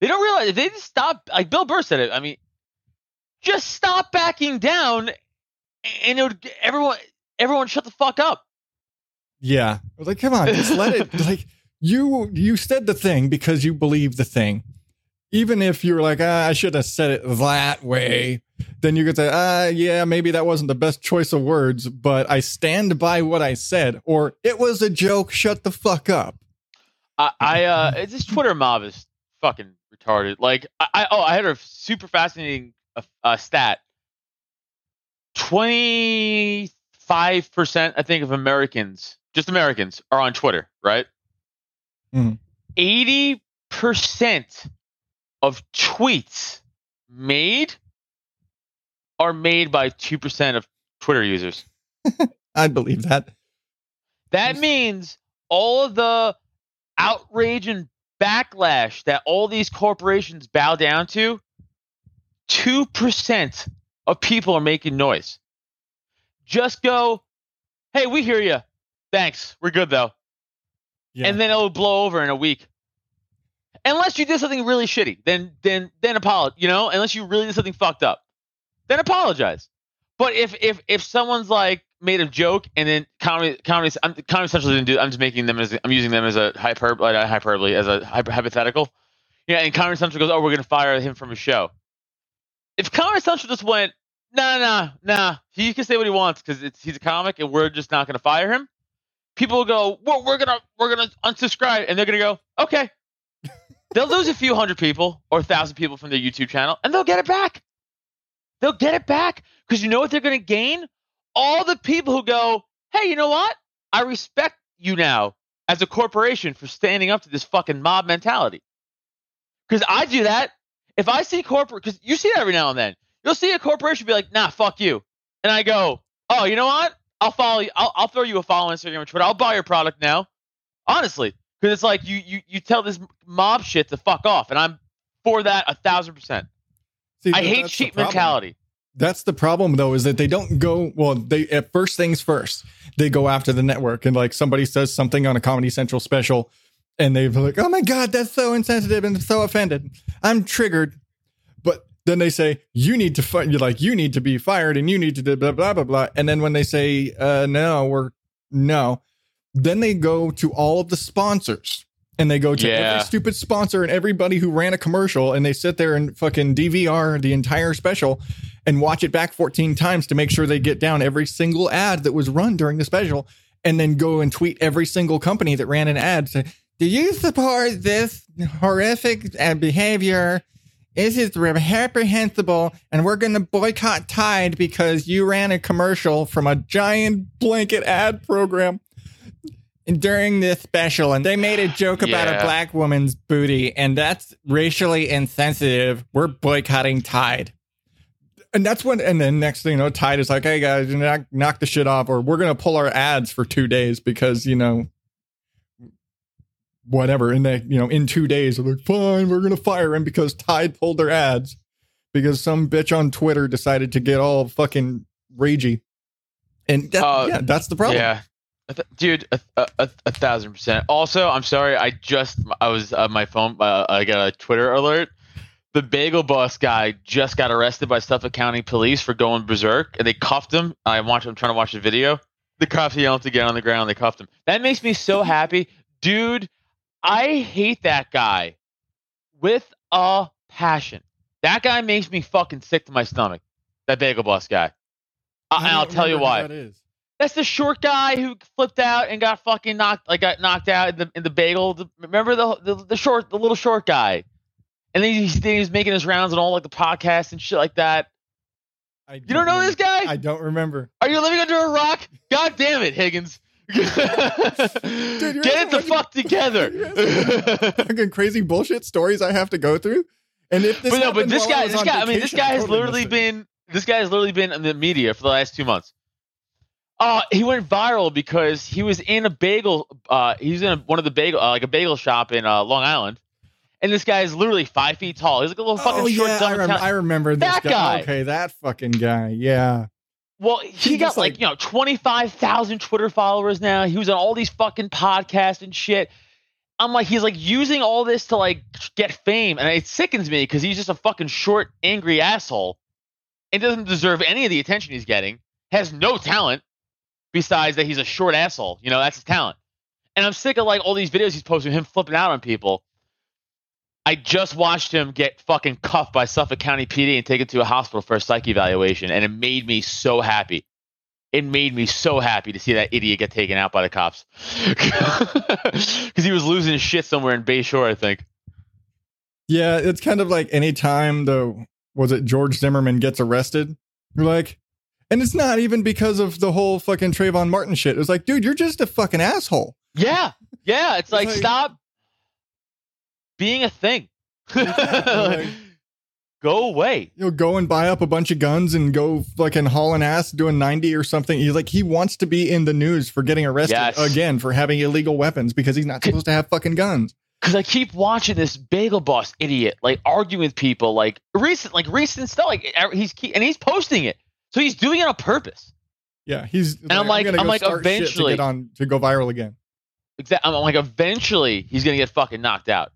they don't realize if they just stop. Like Bill Burr said it. I mean, just stop backing down, and it would everyone everyone shut the fuck up. Yeah. Like, come on, just let it [LAUGHS] like you you said the thing because you believe the thing. Even if you're like, ah, I should have said it that way, then you could say, ah, yeah, maybe that wasn't the best choice of words, but I stand by what I said, or it was a joke, shut the fuck up. I, I uh, this Twitter mob is fucking retarded. Like, I, I oh, I had a super fascinating uh, uh, stat. Twenty five percent, I think, of Americans, just Americans, are on Twitter, right? Mhm. Eighty percent of tweets made are made by two percent of Twitter users. [LAUGHS] I believe that. That means all of the outrage and backlash that all these corporations bow down to, 2% of people are making noise. Just go, hey, we hear you. Thanks. We're good, though. Yeah. And then it'll blow over in a week. Unless you did something really shitty, then then then apologize. You know, unless you really did something fucked up, then apologize. But if if if someone's like made a joke and then comedy comedy I'm, comedy central didn't do, I'm just making them as I'm using them as a hyperbole, not hyperbole as a hyper, hypothetical. Yeah, and comedy central goes, oh, we're gonna fire him from his show. If comedy central just went, nah, nah, nah, he can say what he wants because it's he's a comic and we're just not gonna fire him. People will go, well, we're gonna we're gonna unsubscribe, and they're gonna go, okay. they'll lose a few hundred people or a thousand people from their YouTube channel, and they'll get it back. They'll get it back because you know what they're going to gain? All the people who go, hey, you know what? I respect you now as a corporation for standing up to this fucking mob mentality. Because I do that. If I see corporate, because you see that every now and then, you'll see a corporation be like, nah, fuck you. And I go, oh, you know what? I'll follow you. I'll, I'll throw you a follow on Instagram or Twitter. I'll buy your product now. Honestly. Because it's like you, you you tell this mob shit to fuck off. And I'm for that a thousand percent. See, I hate cheap mentality. That's the problem though, is that they don't go well, they at first things first, they go after the network and like somebody says something on a Comedy Central special and they're like, Oh my god, that's so insensitive and so offended. I'm triggered. But then they say, You need to fi-, you're like, you need to be fired and you need to do blah blah blah blah. And then when they say, uh no, we're no, then they go to all of the sponsors. And they go to Yeah. every stupid sponsor and everybody who ran a commercial and they sit there and fucking DVR the entire special and watch it back 14 times to make sure they get down every single ad that was run during the special and then go and tweet every single company that ran an ad say do you support this horrific uh, behavior? This is reprehensible and we're going to boycott tide because you ran a commercial from a giant blanket ad program during this special and they made a joke about a black woman's booty and that's racially insensitive. We're boycotting tide. And that's when and then next thing you know tide is like hey guys knock, knock the shit off or we're gonna pull our ads for two days because you know whatever and they you know in two days they're like fine we're gonna fire him because tide pulled their ads because some bitch on twitter decided to get all fucking ragey and that, Uh, yeah that's the problem Yeah, th- dude, a, a, a, a thousand percent. Also, I'm sorry, I just I was uh, my phone. Uh, I got a Twitter alert. The Bagel Boss guy just got arrested by Suffolk County Police for going berserk, and they cuffed him. I watch. I'm trying to watch the video. The cops yelled to get on the ground. They cuffed him. That makes me so happy, dude. I hate that guy with a passion. That guy makes me fucking sick to my stomach. That Bagel Boss guy. I, and I I'll tell you why. that is. That's the short guy who flipped out and got fucking knocked, like got knocked out in the in the bagel. Remember the the, the short, the little short guy, and then he's, then he was making his rounds on all like the podcasts and shit like that. I You don't know this guy? I don't remember. Are you living under a rock? God damn it, Higgins! You're Get it the fucking- fuck together. [LAUGHS] fucking crazy bullshit stories I have to go through. And if this but no, but this guy, this guy, I mean, this guy has totally literally been this guy has literally been in the media for the last two months. Uh, he went viral because he was in a bagel. Uh, he was in a, one of the bagel, uh, like a bagel shop in uh, Long Island, and this guy is literally five feet tall. He's like a little fucking oh short. yeah, I, rem- I remember this That guy. guy. Okay, that fucking guy. Yeah. Well, he, He got like, like- you know twenty five thousand Twitter followers now. He was on all these fucking podcasts and shit. I'm like, he's like using all this to like get fame, and it sickens me because he's just a fucking short, angry asshole, and doesn't deserve any of the attention he's getting. Has no talent besides that he's a short asshole. You know, that's his talent. And I'm sick of like all these videos he's posting, him flipping out on people. I just watched him get fucking cuffed by Suffolk County PD and taken to a hospital for a psych evaluation, and it made me so happy. It made me so happy to see that idiot get taken out by the cops [LAUGHS] because he was losing his shit somewhere in Bay Shore, I think. Yeah, it's kind of like anytime the was it George Zimmerman gets arrested, you're like, and it's not even because of the whole fucking Trayvon Martin shit. It was like, dude, you're just a fucking asshole. Yeah, yeah. It's like, like- stop being a thing. like- [LAUGHS] Go away. You'll go and buy up a bunch of guns and go fucking hauling ass doing 90 or something. He's like, he wants to be in the news for getting arrested Yes. again for having illegal weapons because he's not supposed to have fucking guns. Because I keep watching this bagel boss idiot like arguing with people like recent, like recent stuff. Like er, he's and he's posting it, so he's doing it on purpose. Yeah, he's. And I'm like- gonna I'm like, eventually- to get on to go viral again. Exactly. I'm like, eventually he's gonna get fucking knocked out,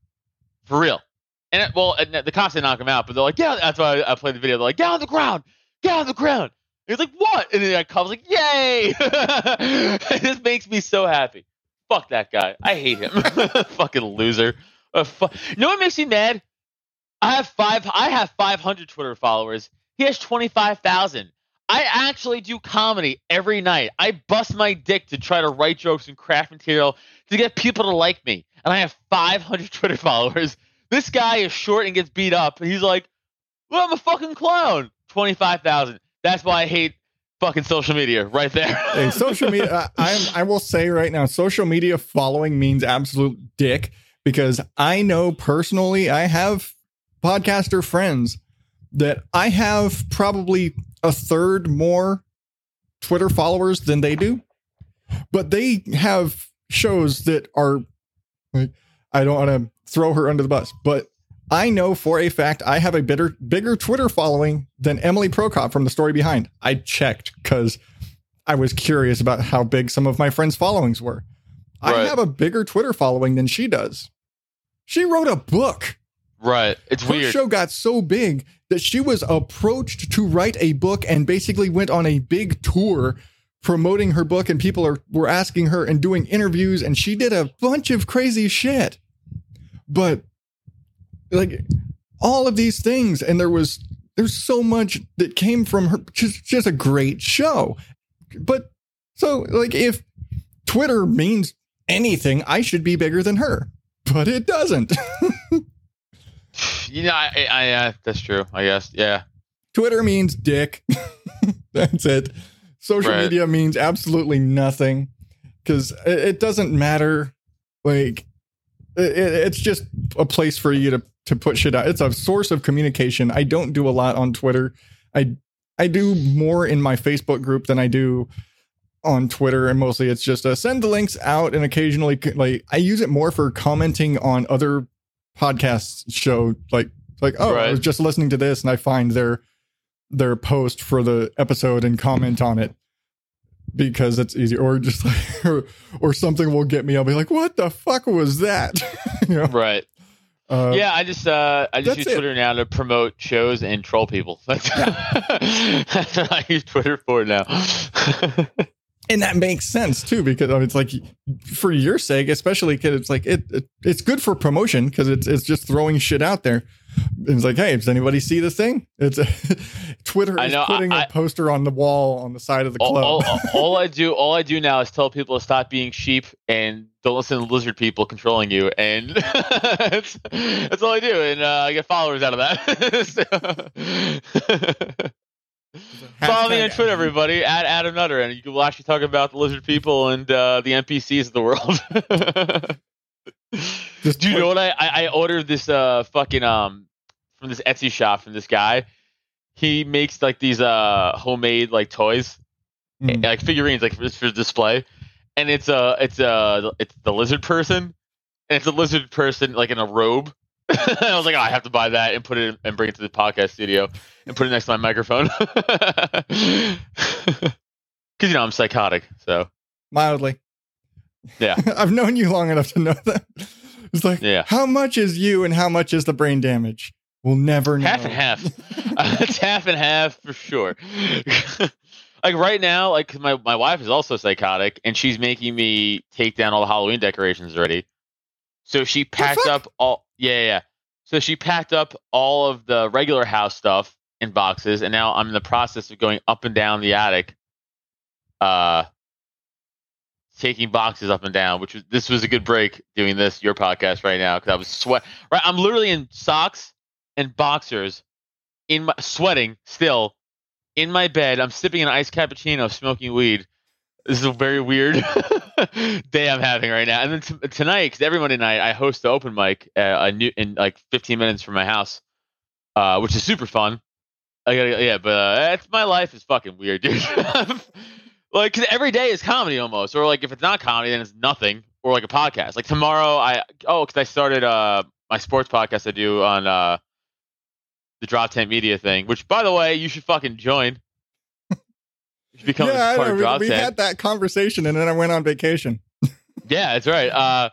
for real. And it, well, and the cops didn't knock him out, but they're like, yeah. That's why I, I played the video. They're like, get on the ground, get on the ground. And he's like, what? And then that cop's like, yay! [LAUGHS] this makes me so happy. Fuck that guy. I hate him. [LAUGHS] fucking loser. Uh, fu- you know what makes me mad? I have five. I have 500 Twitter followers. He has 25,000. I actually do comedy every night. I bust my dick to try to write jokes and craft material to get people to like me. And I have 500 [LAUGHS] Twitter followers. This guy is short and gets beat up. And he's like, well, I'm a fucking clown. 25,000. That's why I hate fucking social media right there. [LAUGHS] Hey, social media. I. I will say right now, social media following means absolute dick because I know personally, I have podcaster friends that I have probably a third more Twitter followers than they do, but they have shows that are. Like, I don't want to throw her under the bus, but I know for a fact I have a bitter, bigger Twitter following than Emily Prokop from the story behind. I checked because I was curious about how big some of my friends' followings were. I have a bigger Twitter following than she does. She wrote a book. right. It's Her weird. show got so big that she was approached to write a book and basically went on a big tour promoting her book and people are were asking her and doing interviews and she did a bunch of crazy shit. But like all of these things and there was there's so much that came from her just just a great show. But so like if Twitter means anything, I should be bigger than her. But it doesn't. You know, I, I, uh, that's true. I guess. Yeah. Twitter means dick. [LAUGHS] That's it. Social Right. media means absolutely nothing because it, it doesn't matter. Like, it, it- it's just a place for you to to put shit out. It's a source of communication. I don't do a lot on Twitter. I I do more in my Facebook group than I do on Twitter, and mostly it's just uh, send the links out and occasionally like I use it more for commenting on other podcasts show like like oh I was just listening to this and I find their their post for the episode and comment on it because it's easy or just [LAUGHS] like or, or something will get me I'll be like what the fuck was that [LAUGHS] you know Right. uh, yeah, I just uh, I just use it. Twitter now to promote shows and troll people. That's, that's what I use Twitter for now. [LAUGHS] and that makes sense too because I mean, it's like for your sake especially because it's like it, it it's good for promotion because it's it's just throwing shit out there. It's like hey does anybody see this thing? It's [LAUGHS] twitter I is know, putting I- a poster on the wall on the side of the all, club. all, [LAUGHS] all I do, all I do now is tell people to stop being sheep and don't listen to lizard people controlling you, and [LAUGHS] that's, that's all I do, and uh, I get followers out of that. So- Follow me on Twitter, everybody, at Adam Nutter, and you will actually talk about the lizard people and uh, the NPCs of the world. [LAUGHS] Just Do you know what I, I I ordered this uh fucking um from this Etsy shop from this guy. he makes like these uh homemade like toys, Mm. like figurines, like for, for display, and it's a it's a it's the lizard person, and it's a lizard person like in a robe. [LAUGHS] I was like, oh, I have to buy that and put it in, and bring it to the podcast studio and put it next to my microphone. [LAUGHS] Because you know I'm psychotic, so Mildly. Yeah. [LAUGHS] I've known you long enough to know that. It's like, Yeah. how much is you and how much is the brain damage? We'll never know. half and half. it's half and half for sure. like right now, like my my wife is also psychotic, and she's making me take down all the Halloween decorations already. So she packed up all yeah yeah. So she packed up all of the regular house stuff in boxes, and now I'm in the process of going up and down the attic, uh, taking boxes up and down. Which was this was a good break doing this your podcast right now because I was sweat. Right, I'm literally in socks and boxers in my sweating still in my bed. I'm sipping an iced cappuccino, smoking weed. This is very weird [LAUGHS] [LAUGHS] day I'm having right now. And then t- tonight, because every Monday night I host the open mic uh, a new, in like 15 minutes from my house, uh, which is super fun. I gotta, yeah, but uh, it's, my life is fucking weird, [LAUGHS] dude. like, 'cause every day is comedy almost, or like if it's not comedy, then it's nothing, or like a podcast. Like tomorrow, I oh, because I started uh my sports podcast I do on uh the Drop Tent Media thing, which by the way, you should fucking join. Yeah, part of We, Drop we 10. had that conversation and then I went on vacation. [LAUGHS] Yeah, that's right. Uh,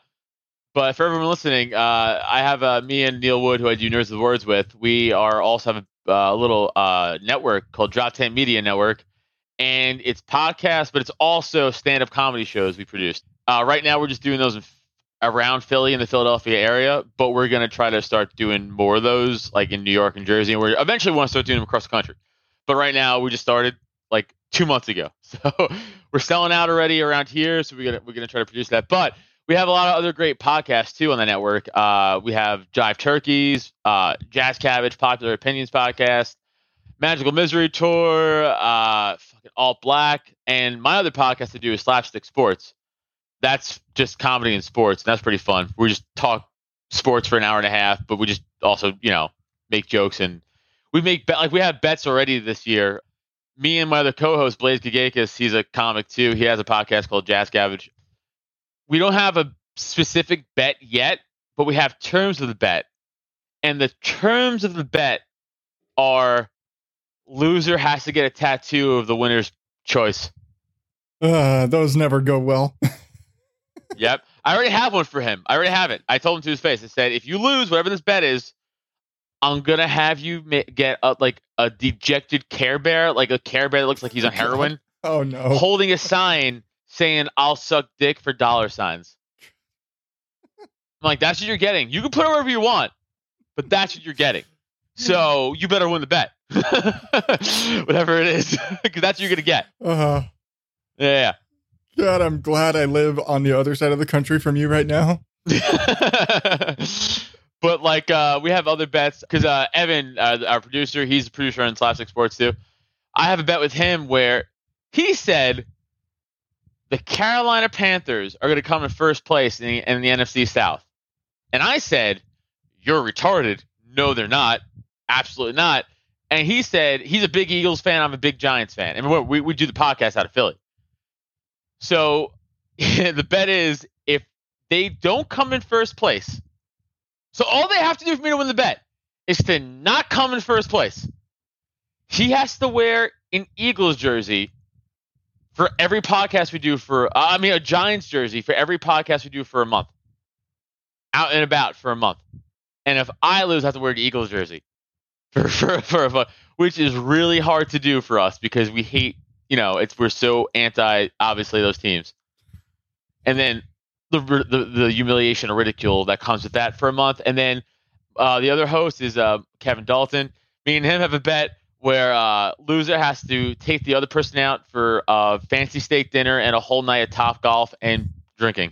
but for everyone listening, uh, I have uh, me and Neil Wood, who I do Nerds of the Words with. We are also have a uh, little uh, network called Drop Tent Media Network, and it's podcasts, but it's also stand-up comedy shows we produce. Uh, right now, we're just doing those in, around Philly in the Philadelphia area, but we're gonna try to start doing more of those, like in New York and Jersey, and we're eventually want to start doing them across the country. But right now, we just started like two months ago, [LAUGHS] so we're selling out already around here. So we're gonna we're gonna try to produce that, but we have a lot of other great podcasts too on the network. Uh, we have Jive Turkeys, uh, Jazz Cabbage, Popular Opinions podcast, Magical Misery Tour, uh, fucking Alt Black, and my other podcast to do is Slapstick Sports. That's just comedy and sports, and that's pretty fun. We just talk sports for an hour and a half, but we just also you know make jokes and we make bet like we have bets already this year. Me and my other co-host Blaze Gagakis, he's a comic too. He has a podcast called Jazz Cabbage we don't have a specific bet yet, but we have terms of the bet. And the terms of the bet are loser has to get a tattoo of the winner's choice. Uh, those never go well. [LAUGHS] Yep. I already have one for him. I already have it. I told him to his face. I said, if you lose, whatever this bet is, I'm gonna have you get a, like a dejected Care Bear, like a Care Bear that looks like he's on [LAUGHS] heroin, Oh no. holding a sign saying "I'll suck dick for dollar signs." I'm like, that's what you're getting. You can put it wherever you want, but that's what you're getting. So you better win the bet, [LAUGHS] whatever it is, [LAUGHS] because that's what you're gonna get. Uh huh. Yeah. God, I'm glad I live on the other side of the country from you right now. But like, uh, we have other bets because uh, Evan, uh, our producer, he's a producer on Slapstick Sports too. I have a bet with him where he said the Carolina Panthers are going to come in first place in the, in the NFC South. And I said, You're retarded. No, they're not. Absolutely not. And he said, He's a big Eagles fan. I'm a big Giants fan. And we, we do the podcast out of Philly. So [LAUGHS] the bet is if they don't come in first place, so all they have to do for me to win the bet is to not come in first place. He has to wear an Eagles jersey for every podcast we do for uh, I mean a Giants jersey for every podcast we do for a month. Out and about for a month. And if I lose, I have to wear the Eagles jersey. [LAUGHS] For for for fun, which is really hard to do for us because we hate, you know, it's we're so anti obviously those teams. And then the the, the humiliation or ridicule that comes with that for a month. And then uh, the other host is uh, Kevin Dalton. Me and him have a bet where uh, loser has to take the other person out for a fancy steak dinner and a whole night of top golf and drinking.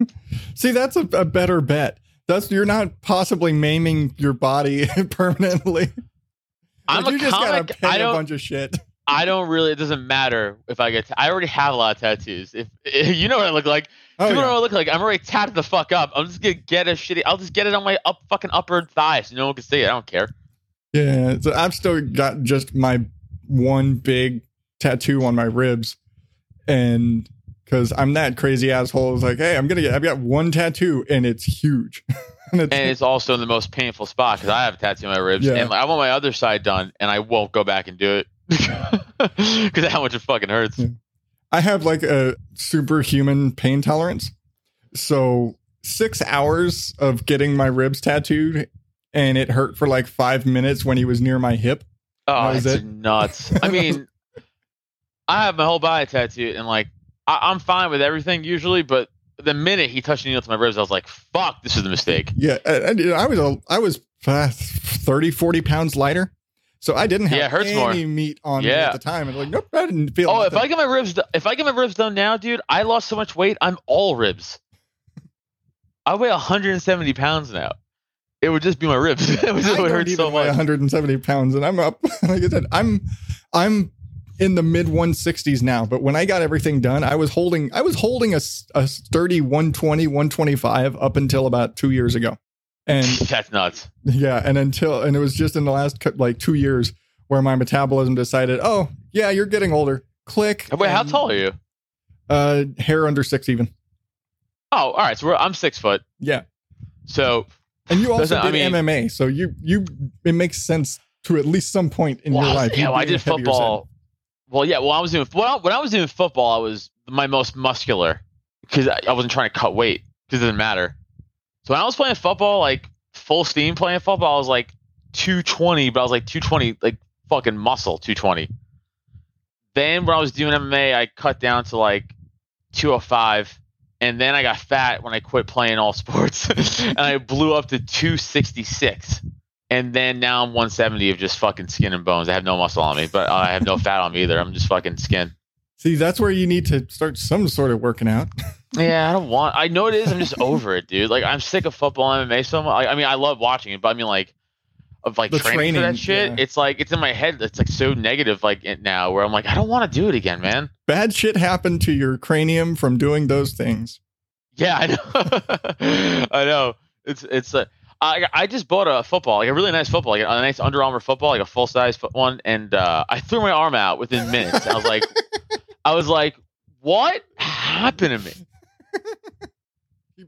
[LAUGHS] See, that's a, a better bet. That's you're not possibly maiming your body [LAUGHS] permanently. I'm you a just comic. gotta pay I a bunch of shit. I don't really. It doesn't matter if I get. I already have a lot of tattoos. If, [LAUGHS] you know what I look like. Oh, you know what I look like. I'm already tatted the fuck up. I'm just gonna get a shitty. I'll just get it on my up fucking upper thigh so no one can see it. I don't care. Yeah, so I've still got just my one big tattoo on my ribs, and because I'm that crazy asshole, is like, hey, I'm gonna get. I've got one tattoo, and it's huge, [LAUGHS] and, it's, and it's, also in the most painful spot because I have a tattoo on my ribs, yeah. and like, I want my other side done, and I won't go back and do it because how much it fucking hurts. I have like a superhuman pain tolerance, so six hours of getting my ribs tattooed and it hurt for like five minutes when he was near my hip. Oh, that's it. nuts. I mean, [LAUGHS] I have my whole body tattooed, and like I- am fine with everything usually, but the minute he touched the needle to my ribs, I was like, "Fuck, this is a mistake." Yeah, and, and I was a, I was uh, 30, 40 pounds lighter. So I didn't have yeah, it hurts any more. meat on yeah. me at the time. And like, nope, I didn't feel. Oh, nothing. if I get my ribs, if I get my ribs done now, dude, I lost so much weight. I'm all ribs. [LAUGHS] I weigh 170 pounds now it would just be my ribs. [LAUGHS] it would, just, I hurt so much. 170 pounds, and I'm up. [LAUGHS] like I said, I'm I'm in the mid 160s now. But when I got everything done, I was holding I was holding a, a sturdy 120, 125 up until about two years ago. And [LAUGHS] that's nuts. Yeah, and until and it was just in the last like two years where my metabolism decided, oh yeah, you're getting older. Click. Wait, and, how tall are you? Uh, hair under six even. Oh, all right. So I'm six foot. Yeah. So and you also did I mean, MMA, so you you it makes sense to at least some point in well, your life. Yeah, well, I did football. Well, yeah, well, I was doing when I, when I was doing football, I was my most muscular because I, I, wasn't trying to cut weight because it didn't matter. So when I was playing football, like full steam playing football, I was like 220, but I was like 220, like fucking muscle 220. Then when I was doing MMA, I cut down to like 205 and then I got fat when I quit playing all [LAUGHS] sports, and I blew up to 266. And then now I'm 170 of just fucking skin and bones. I have no muscle on me, but I have no fat on me either. I'm just fucking skin. See, that's where you need to start some sort of working out. [LAUGHS] yeah, I don't want. I know it is. I'm just over it, dude. Like I'm sick of football MMA so much. I mean, I love watching it, but I mean, like, of like training, training, for that shit. Yeah. It's like it's in my head. It's like so negative, like now, where I'm like, I don't want to do it again, man. Bad shit happened to your cranium from doing those things. Yeah, I know. [LAUGHS] I know. It's it's. Uh, I I just bought a football, like a really nice football, like a nice Under Armour football, like a full size one, and uh, I threw my arm out within minutes. I was like, [LAUGHS] I was like, what happened to me?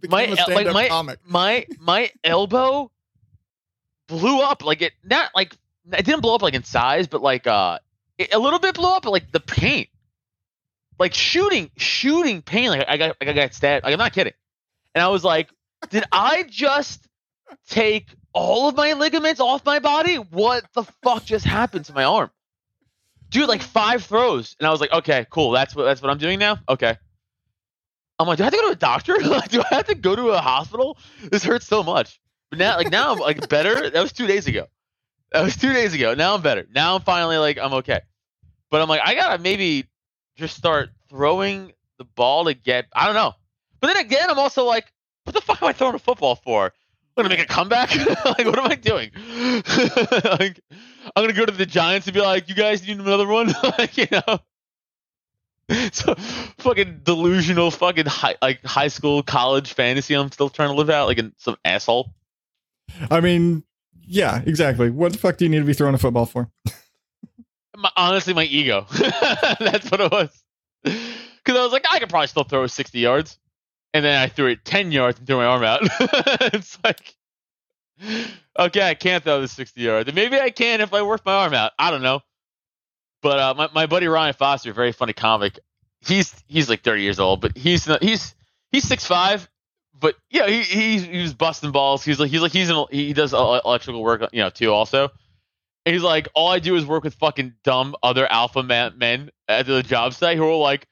My like my comic. my my elbow blew up like it not like it didn't blow up like in size, but like uh it, a little bit blew up, but like the paint, like shooting shooting pain. Like I got like I got stabbed. Like I'm not kidding. And I was like, did I just take all of my ligaments off my body? What the fuck just happened to my arm? Dude, like five throws, and I was like, okay, cool. That's what that's what I'm doing now. Okay. I'm like, do I have to go to a doctor? [LAUGHS] like, do I have to go to a hospital? This hurts so much. But now, like now, I'm like [LAUGHS] better. That was two days ago. That was two days ago. Now I'm better. Now I'm finally like I'm okay. But I'm like, I gotta maybe just start throwing the ball to get. I don't know. But then again, I'm also like, what the fuck am I throwing a football for? I'm gonna make a comeback? [LAUGHS] like, what am I doing? like, I'm gonna go to the Giants and be like, you guys need another one? like, you know. [LAUGHS] So fucking delusional, fucking high, like high school, college fantasy. I'm still trying to live out like in some asshole. I mean, yeah, exactly. What the fuck do you need to be throwing a football for? [LAUGHS] My, honestly, my ego. [LAUGHS] That's what it was. Because I was like, I could probably still throw 60 yards. And then I threw it 10 yards and threw my arm out. it's like, okay, I can't throw the 60 yards. And maybe I can if I work my arm out. I don't know. But uh, my, my buddy Ryan Foster, very funny comic. He's he's like 30 years old, but he's he's he's six five. But yeah, he he was busting balls. He's like he's like he's an, he does electrical work, you know, too also. And he's like, all I do is work with fucking dumb other alpha man, men at the job site who are like,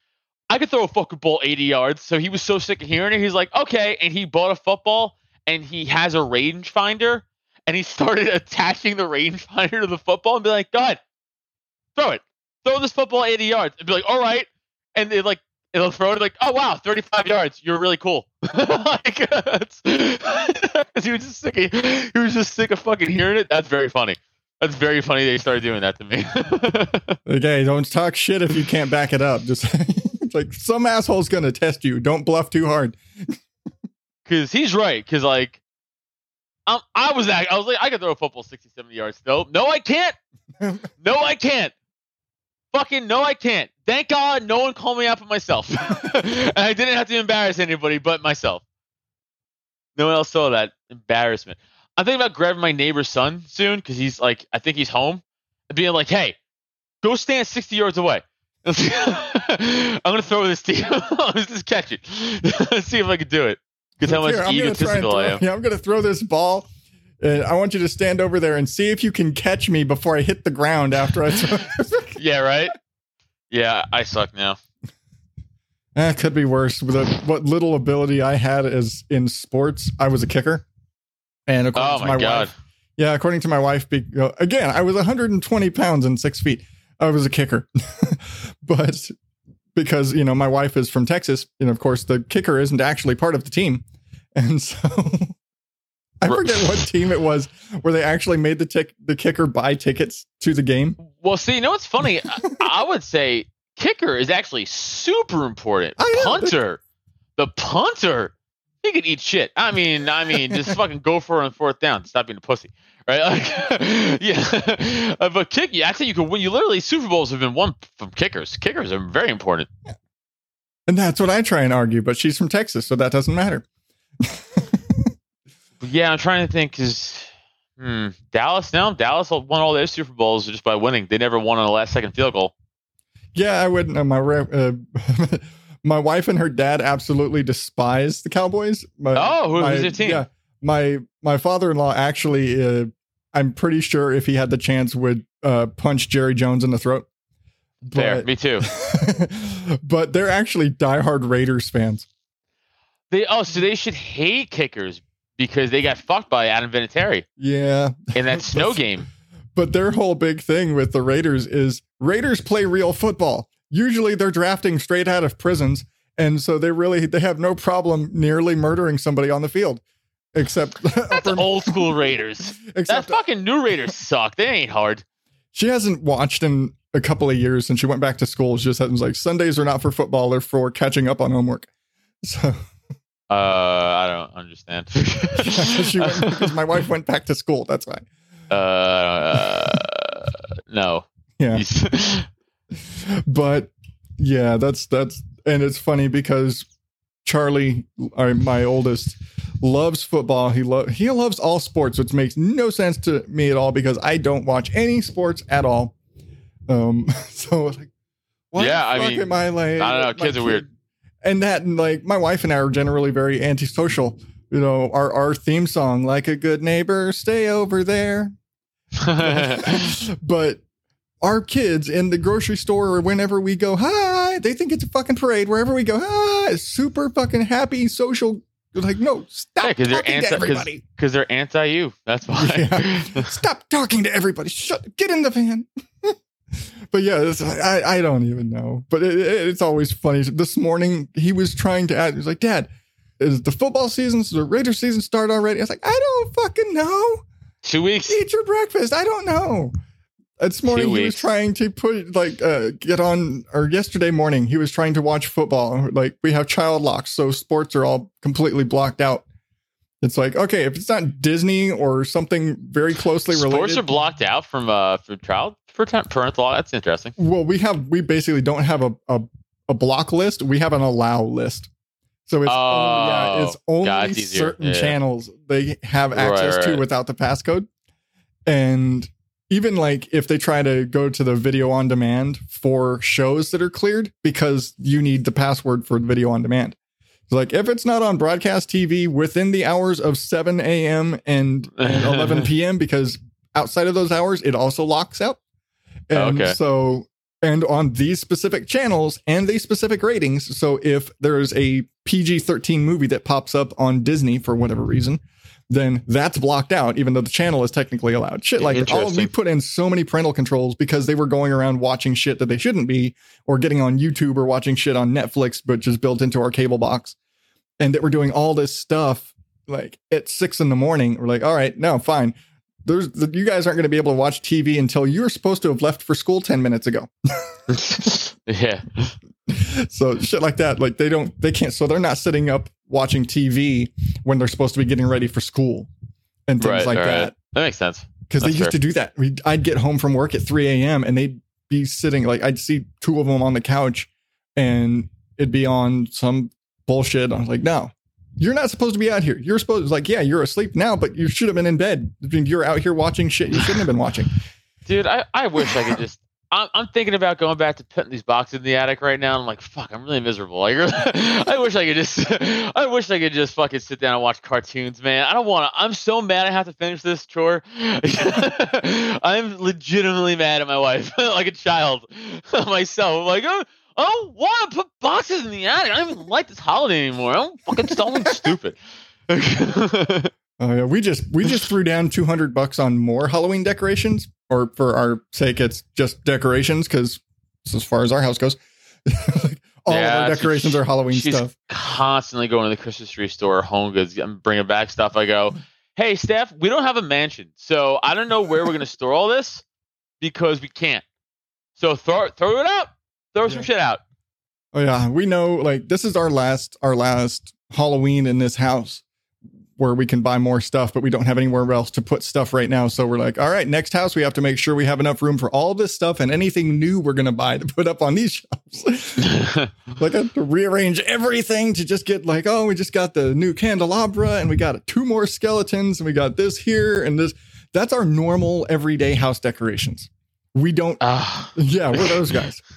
I could throw a fucking ball 80 yards. So he was so sick of hearing it. He's like, okay. And he bought a football and he has a rangefinder and he started [LAUGHS] attaching the rangefinder to the football and be like, go ahead, throw it. Throw this football 80 yards. And be like, all right. And they like, it'll throw it like, oh wow, 35 yards. You're really cool. [LAUGHS] like, [LAUGHS] [LAUGHS] he was just sick of, he was just sick of fucking hearing it. That's very funny. That's very funny they started doing that to me. okay, don't talk shit if you can't back it up. Just it's like some asshole's gonna test you. Don't bluff too hard. Cause he's right. Cause like Um, I was I was like, I can throw a football 60, 70 yards. No, no, I can't. no, I can't. Fucking no, I can't. Thank God no one called me out for myself. [LAUGHS] and I didn't have to embarrass anybody but myself. No one else saw that embarrassment. I'm thinking about grabbing my neighbor's son soon because he's like, I think he's home, and being like, hey, go stand 60 yards away. [LAUGHS] I'm gonna throw this to you. [LAUGHS] Let's just catch it. Let's see if I can do it. Because how much Here, I'm gonna try and egotistical I am. Yeah, I'm going to throw this ball. And I want you to stand over there and see if you can catch me before I hit the ground after I throw. [LAUGHS] [LAUGHS] Yeah, right. Yeah, I suck now. Eh, could be worse. With what little ability I had as in sports, I was a kicker. And according Oh to my, my god. wife, yeah, according to my wife, uh, again, I was 120 pounds and six feet. I was a kicker, [LAUGHS] but because you know my wife is from Texas, and of course the kicker isn't actually part of the team, and so I forget what team it was where they actually made the tick the kicker buy tickets to the game. Well, see, you know what's funny? I, I would say kicker is actually super important. I know. Punter, the punter, he could eat shit. I mean, I mean, just [LAUGHS] fucking go for it on fourth down. Stop being a pussy, right? [LAUGHS] Like, yeah, Uh, but kick. Yeah, actually, you could win. You literally Super Bowls have been won from kickers. Kickers are very important. And that's what I try and argue, but she's from Texas, so that doesn't matter. [LAUGHS] Yeah, I'm trying to think. Is hmm, Dallas now? Dallas won all their Super Bowls just by winning. They never won on a last second field goal. Yeah, I wouldn't. Uh, my uh, [LAUGHS] my wife and her dad absolutely despise the Cowboys. My, Oh, who- my, who's your team? Yeah, my my father in law actually. Uh, I'm pretty sure if he had the chance, would uh, punch Jerry Jones in the throat. Fair, me too. [LAUGHS] but they're actually diehard Raiders fans. They oh, so they should hate kickers because they got fucked by Adam Vinatieri Yeah, in that [LAUGHS] snow game. but their whole big thing with the Raiders is Raiders play real football. Usually they're drafting straight out of prisons, and so they really they have no problem nearly murdering somebody on the field. Except [LAUGHS] That's upper- old school Raiders. [LAUGHS] That uh, fucking new Raiders suck. They ain't hard. she hasn't watched in a couple of years since she went back to school. She just has like Sundays are not for football; they're for catching up on homework. So Uh, I don't understand. [LAUGHS] [LAUGHS] she went, because my wife went back to school. That's why. uh, no. Yeah. [LAUGHS] But yeah, that's that's and it's funny because Charlie, uh, my oldest, loves football. He lo- he loves all sports, which makes no sense to me at all because I don't watch any sports at all. Um, so like, why Yeah, I mean, am I like? I don't know, kids are weird. And that, and like, my wife and I are generally very antisocial. You know, our our theme song, like a good neighbor, stay over there [LAUGHS] but our kids in the grocery store or whenever we go, hi, they think it's a fucking parade. Wherever we go, hi, super fucking happy, social. Like, no, stop Yeah, they're talking anti- to everybody. Because they're anti you. That's why. Yeah. [LAUGHS] Stop talking to everybody. Shut. Get in the van. [LAUGHS] [LAUGHS] but yeah, I I don't even know. But it, it- it's always funny. This morning he was trying to add. He was like, Dad, is the football season, does the Raider season start already? I was like, I don't fucking know. Two weeks. eat your breakfast. I don't know. This morning he was trying to put like uh, get on or yesterday morning he was trying to watch football. Like we have child locks, so sports are all completely blocked out. It's like okay, if it's not Disney or something very closely related, Sports are blocked out from uh for child for parental law. That's interesting. well, we have we basically don't have a, a a block list. We have an allow list. So it's only, yeah, Oh, it's only yeah, it's certain Yeah. channels they have Right, access to without the passcode. And even like if they try to go to the video on demand for shows that are cleared because you need the password for video on demand. So like if it's not on broadcast TV within the hours of 7 a.m. and, and 11 p.m. [LAUGHS] because outside of those hours it also locks out. Oh, and Okay. so and on these specific channels and these specific ratings. So if there's a PG 13 movie that pops up on Disney for whatever reason, then that's blocked out, even though the channel is technically allowed. Shit like all we put in so many parental controls because they were going around watching shit that they shouldn't be, or getting on YouTube or watching shit on Netflix, which is built into our cable box. And that we're doing all this stuff like at six in the morning. We're like, all right, no, fine. There's you guys aren't going to be able to watch TV until you're supposed to have left for school 10 minutes ago. [LAUGHS] yeah. so shit like that like they don't they can't so they're not sitting up watching tv when they're supposed to be getting ready for school and things Right, like right. that. That makes sense. Because they used fair. to do that. We, I'd get home from work at 3 a.m. and they'd be sitting like I'd see two of them on the couch, and it'd be on some bullshit. I was like, no. You're not supposed to be out here. You're supposed like, yeah, you're asleep now, but you should have been in bed. You're out here watching shit you shouldn't have been watching. Dude, I, I wish I could just. I'm, I'm thinking about going back to putting these boxes in the attic right now. I'm like, fuck, I'm really miserable. Like, [LAUGHS] I wish I could just, [LAUGHS] I wish I could just fucking sit down and watch cartoons, man. I don't want to. I'm so mad I have to finish this chore. [LAUGHS] I'm legitimately mad at my wife, like a child, myself. I'm like, oh, I don't want to put boxes in the attic. I don't even like this holiday anymore. I'm fucking something [LAUGHS] stupid. Oh yeah, we just we just threw down two hundred bucks on more Halloween decorations, or for our sake, it's just decorations because as far as our house goes, [LAUGHS] like, all Yeah, of our decorations are Halloween she's stuff. constantly going to the Christmas tree store, or Home Goods, and bringing back stuff. I go, hey, Steph, we don't have a mansion, so I don't know where we're gonna store all this because we can't. So throw throw it out, throw some shit out. Oh yeah, we know. Like this is our last our last Halloween in this house where we can buy more stuff, but we don't have anywhere else to put stuff right now. So we're like, all right, next house we have to make sure we have enough room for all this stuff and anything new we're gonna buy to put up on these shelves. [LAUGHS] like I have to rearrange everything to just get like, oh, we just got the new candelabra and we got two more skeletons and we got this here and this. That's our normal everyday house decorations. We don't. Ah. Yeah, we're those guys. [LAUGHS]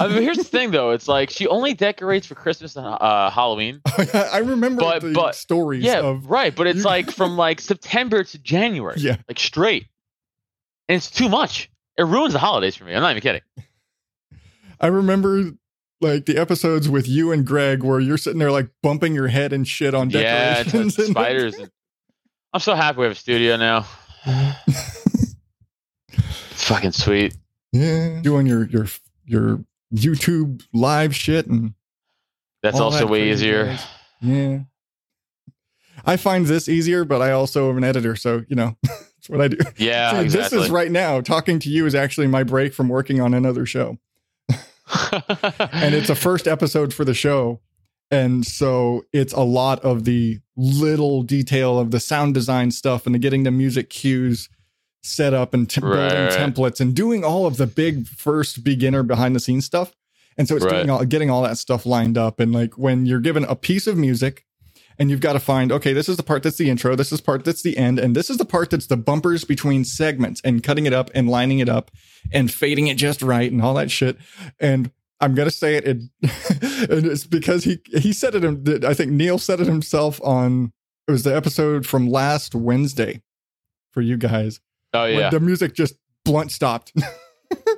I mean, here's the thing, though. It's like she only decorates for Christmas and uh, Halloween. [LAUGHS] I remember But- the but- stories Yeah, of right. But it's like from [LAUGHS] like September to January, yeah. like straight, and it's too much. It ruins the holidays for me. I'm not even kidding. [LAUGHS] I remember like the episodes with you and Greg where you're sitting there like bumping your head and shit on Yeah, decorations. it's and- spiders. and- I'm so happy we have a studio now. It's fucking sweet. yeah, doing your your your YouTube live shit and That's also that way easier. yeah. I find this easier, but I also am an editor, so you know [LAUGHS] that's what I do. Yeah, exactly. This is right now. Talking to you is actually my break from working on another show. [LAUGHS] and it's a first episode for the show and so it's a lot of the little detail of the sound design stuff and the getting the music cues set up and t- building Right. templates and doing all of the big first beginner behind the scenes stuff and so it's Right. getting all, getting all that stuff lined up and like when you're given a piece of music and you've got to find okay this is the part that's the intro this is part that's the end and this is the part that's the bumpers between segments and cutting it up and lining it up and fading it just right and all that shit and I'm gonna say it, it [LAUGHS] and it's because he he said it. I think Neil said it himself on it was the episode from last Wednesday for you guys. Oh yeah. the music just blunt stopped, [LAUGHS]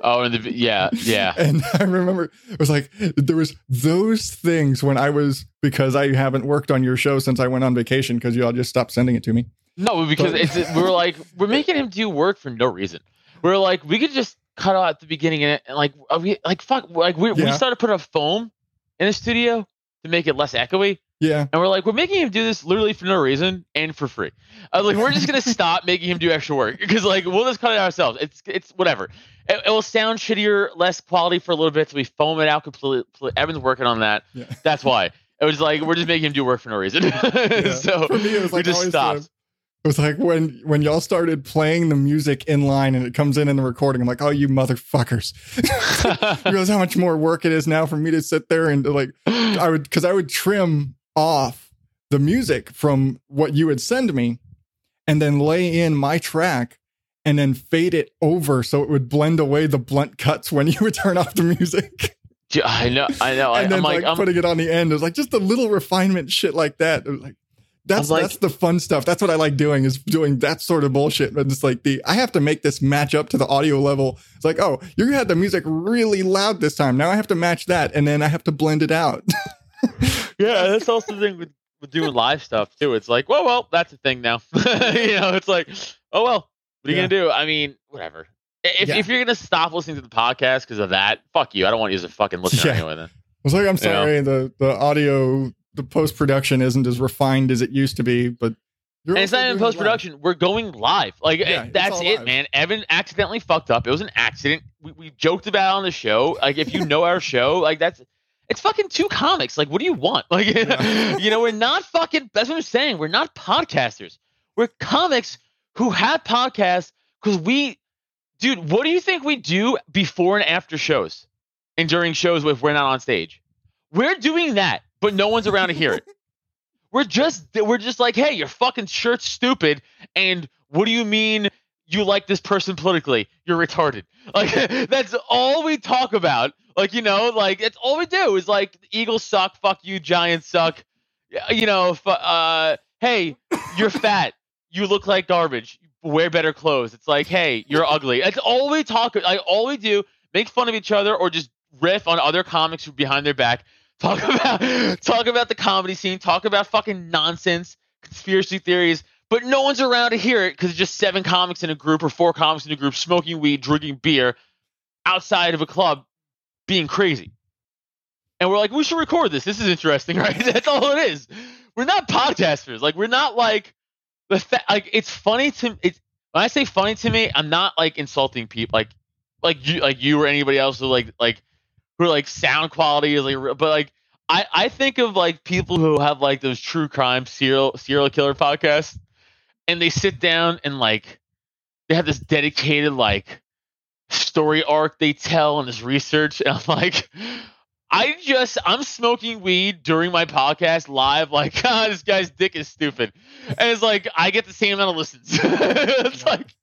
Oh, and the yeah, yeah. [LAUGHS] and I remember it was like there was those things when I was because I haven't worked on your show since I went on vacation because y'all just stopped sending it to me. No, because But- it's we're like we're making him do work for no reason. We're like we could just cut out at the beginning and, and like are we like fuck like we we started putting a foam in the studio to make it less echoey. Yeah, And we're like, we're making him do this literally for no reason and for free. Uh, like, we're just gonna stop making him do extra work [LAUGHS] because, like, we'll just cut it ourselves. It's it's whatever. It, it will sound shittier, less quality for a little bit. So we foam it out completely. Evan's working on that. yeah. [LAUGHS] That's why it was like we're just making him do work for no reason. [LAUGHS] Yeah. so for me, it was we like just stopped. it was like when when y'all started playing the music in line and it comes in in the recording. I'm like, oh, you motherfuckers! you realize how much more work it is now for me to sit there and like I would because I would trim off the music from what you would send me and then lay in my track and then fade it over so it would blend away the blunt cuts when you would turn off the music [LAUGHS] I know, I know. [LAUGHS] And then I'm like, like, I'm, putting it on the end. It was like just a little refinement shit like that. Like that's like- that's the fun stuff. That's what I like doing is doing that sort of bullshit. But it's like the I have to make this match up to the audio level. It's like, oh, you had the music really loud this time. Now I have to match that, and then I have to blend it out. [LAUGHS] [LAUGHS] yeah, that's also the thing with, with doing live stuff too. It's like, well, well, that's a thing now. [LAUGHS] you know, it's like, oh well, what are you Yeah. gonna do? I mean, whatever. If, Yeah. if you're gonna stop listening to the podcast because of that, fuck you. I don't want you to fucking listen Yeah. anyway. Then I was like, I'm You know? sorry, the the audio, the post production isn't as refined as it used to be, but and it's not even post production. We're going live. Like Yeah, eh, that's all it, man. Evan accidentally fucked up. It was an accident. We, we joked about it on the show. Like if you know our show, like that's it's fucking two comics. Like what do you want? [LAUGHS] Like Yeah. you know, we're not fucking. That's what I'm saying. We're not podcasters. We're comics who have podcasts because we, dude, what do you think we do before and after shows and during shows if we're not on stage? We're doing that, but no one's around to hear it. [LAUGHS] We're just we're just like, hey, your fucking shirt's stupid, and what do you mean you like this person politically? You're retarded. [LAUGHS] Like that's all we talk about. Like you know, like it's all we do is like Eagles suck, fuck you, Giants suck. You know, uh, hey, you're fat, you look like garbage. Wear better clothes. It's like, hey, you're ugly. That's all we talk. Like all we do, make fun of each other or just riff on other comics behind their back Talk [LAUGHS] about talk about the comedy scene. Talk about fucking nonsense, conspiracy theories. But no one's around to hear it because it's just seven comics in a group or four comics in a group smoking weed, drinking beer, outside of a club, being crazy. And we're like, we should record this. This is interesting, [LAUGHS] right? That's all it is. We're not podcasters. Like we're not like the fa- like. It's funny to it's when I say funny to me. I'm not like insulting people like like you like you or anybody else who like like who like sound quality is like, but like I I think of like people who have like those true crime serial serial killer podcasts, and they sit down and like they have this dedicated like story arc they tell and this research, and I'm like. I just I'm smoking weed during my podcast live, like [LAUGHS] ah, this guy's dick is stupid, and it's like I get the same amount of listens. [LAUGHS] it's like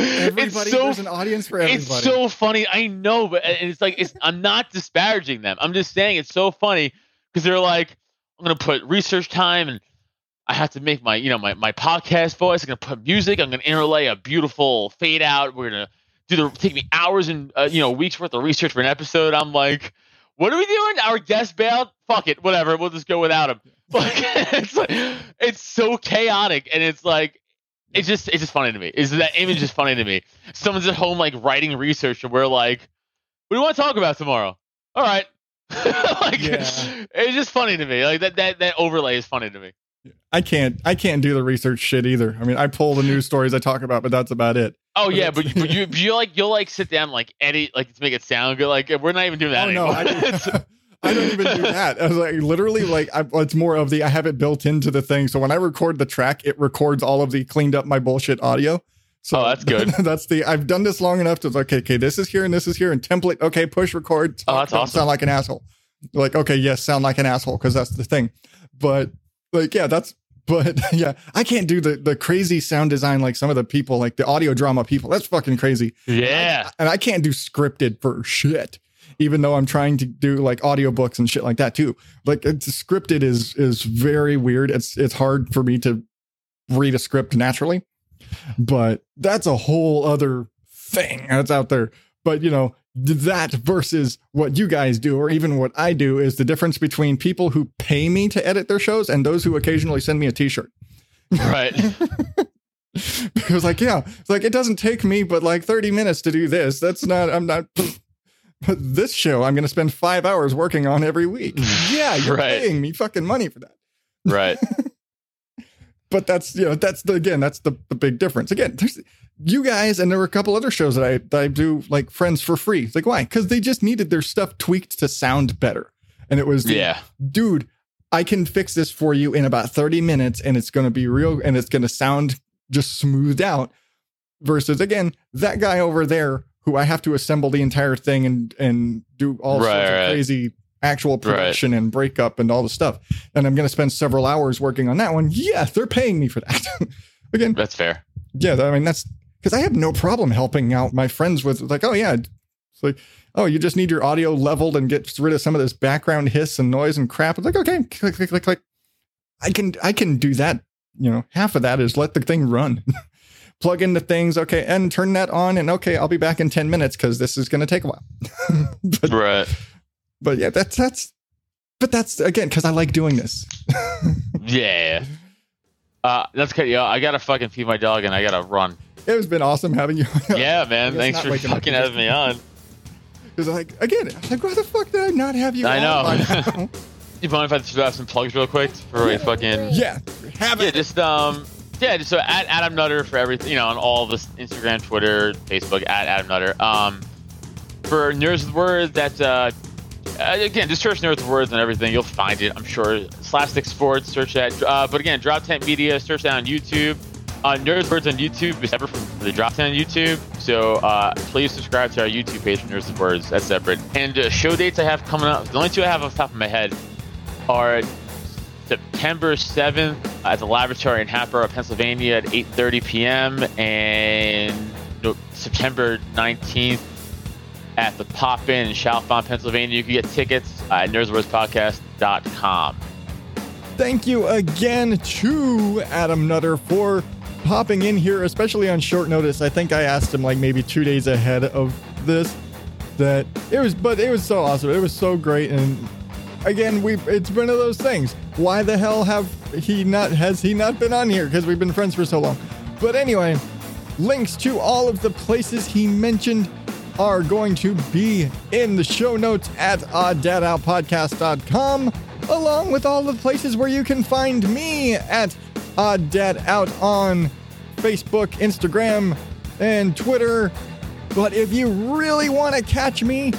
Everybody, so, there's an audience for everybody. It's so funny. I know, but it's like it's. I'm not disparaging them. I'm just saying it's so funny because they're like, I'm gonna put research time and I have to make my, you know, my my podcast voice. I'm gonna put music. I'm gonna interlay a beautiful fade out. We're gonna do the take me hours and uh, you know weeks worth of research for an episode. I'm like, what are we doing? Our guest bailed. Fuck it, whatever. We'll just go without him. [LAUGHS] Like it's like it's so chaotic and it's like it's just it's just funny to me. Is that image is funny to me? Someone's at home like writing research, and we're like, "What do you want to talk about tomorrow?" All right, [LAUGHS] like yeah. it's just funny to me. Like that that that overlay is funny to me. I can't I can't do the research shit either. I mean, I pull the news stories I talk about, but that's about it. Oh but yeah, but, but you you like you'll like sit down like edit like to make it sound good. Like we're not even doing that. Oh anymore. no, I, [LAUGHS] I don't even do that. I was like, literally, like, I, it's more of the I have it built into the thing. So when I record the track, it records all of the cleaned up my bullshit audio. So oh, that's good. [LAUGHS] that's the I've done this long enough to okay, okay, this is here and this is here and template. Okay, push record. Talk, oh, that's awesome. Sound like an asshole. Like, okay, yes, sound like an asshole because that's the thing. But like, yeah, that's but [LAUGHS] yeah, I can't do the the crazy sound design like some of the people, like the audio drama people. That's fucking crazy. Yeah, and I, and I can't do scripted for shit even though I'm trying to do like audiobooks and shit like that too. Like it's scripted is is very weird. It's it's hard for me to read a script naturally. But that's a whole other thing that's out there. But you know, that versus what you guys do or even what I do is the difference between people who pay me to edit their shows and those who occasionally send me a t-shirt. Right. [LAUGHS] because like yeah, it's like it doesn't take me but like 30 minutes to do this. That's not I'm not [LAUGHS] but this show I'm going to spend five hours working on every week. [LAUGHS] yeah, you're right. paying me fucking money for that. Right. but that's you know that's the again that's the, the big difference. Again, there's you guys and there were a couple other shows that I that I do like friends for free. It's like why? Because they just needed their stuff tweaked to sound better, and it was yeah, dude. I can fix this for you in about 30 minutes and it's going to be real and it's going to sound just smoothed out versus again that guy over there who I have to assemble the entire thing and and do all right, sorts right. of crazy actual production right. and breakup and all the stuff. And I'm going to spend several hours working on that one. Yeah, they're paying me for that. [LAUGHS] Again, that's fair. Yeah, I mean that's because I have no problem helping out my friends with like, oh yeah, it's like, oh, you just need your audio leveled and get rid of some of this background hiss and noise and crap. It's like, okay, click, click, click, click. I can I can do that. You know, half of that is let the thing run. [LAUGHS] plug into things. Okay, and turn that on, and okay, I'll be back in ten minutes because this is going to take a while. [LAUGHS] but, right. But yeah, that's that's. But that's again because I like doing this. [LAUGHS] yeah. Uh, that's good. Yeah, I gotta fucking feed my dog and I gotta run. It has been awesome having you. yeah, [LAUGHS] man. Thanks for fucking having me on. Because like again, like why the fuck did I not have you? I know. [LAUGHS] you mind if I throw out some plugs real quick for yeah. fucking? Yeah, have it. Yeah, just um, yeah, so at Adam Nutter for everything, you know, on all this Instagram, Twitter, Facebook, at Adam Nutter. Um, for Nerds with Words, that's uh, uh, again, just search Nerds with Words and everything, you'll find it. I'm sure. Slapstick Sports, search that. Uh, but again, Drop Tent Media, search that on YouTube. Uh, Nerds Words on YouTube is separate from the Drop Tent on YouTube. So uh, please subscribe to our YouTube page for Nerds Words. That's separate. And uh, show dates I have coming up, the only two I have off the top of my head are September 7th at the laboratory in Hatboro, Pennsylvania at 8.30 p.m. and no, September 19th at the Pop In in Chalfont, Pennsylvania. You can get tickets at nerdswordspodcast.com. Thank you again to Adam Nutter for popping in here, especially on short notice. I think I asked him like maybe two days ahead of this. That it was, but it was so awesome. It was so great, and again, we it's one of those things. Why the hell have he not has he not been on here? Because we've been friends for so long. But anyway, links to all of the places he mentioned are going to be in the show notes at odddadoutpodcast.com, along with all the places where you can find me at Odd Dad Out on Facebook, Instagram, and Twitter. But if you really want to catch me,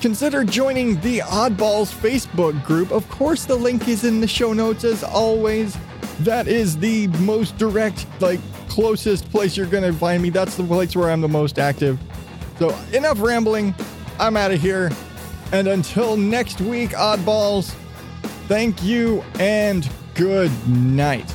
consider joining the Oddballs Facebook group. Of course, the link is in the show notes as always. That is the most direct, like, closest place you're going to find me. That's the place where I'm the most active. So, enough rambling. I'm out of here. And until next week, Oddballs, thank you and good night.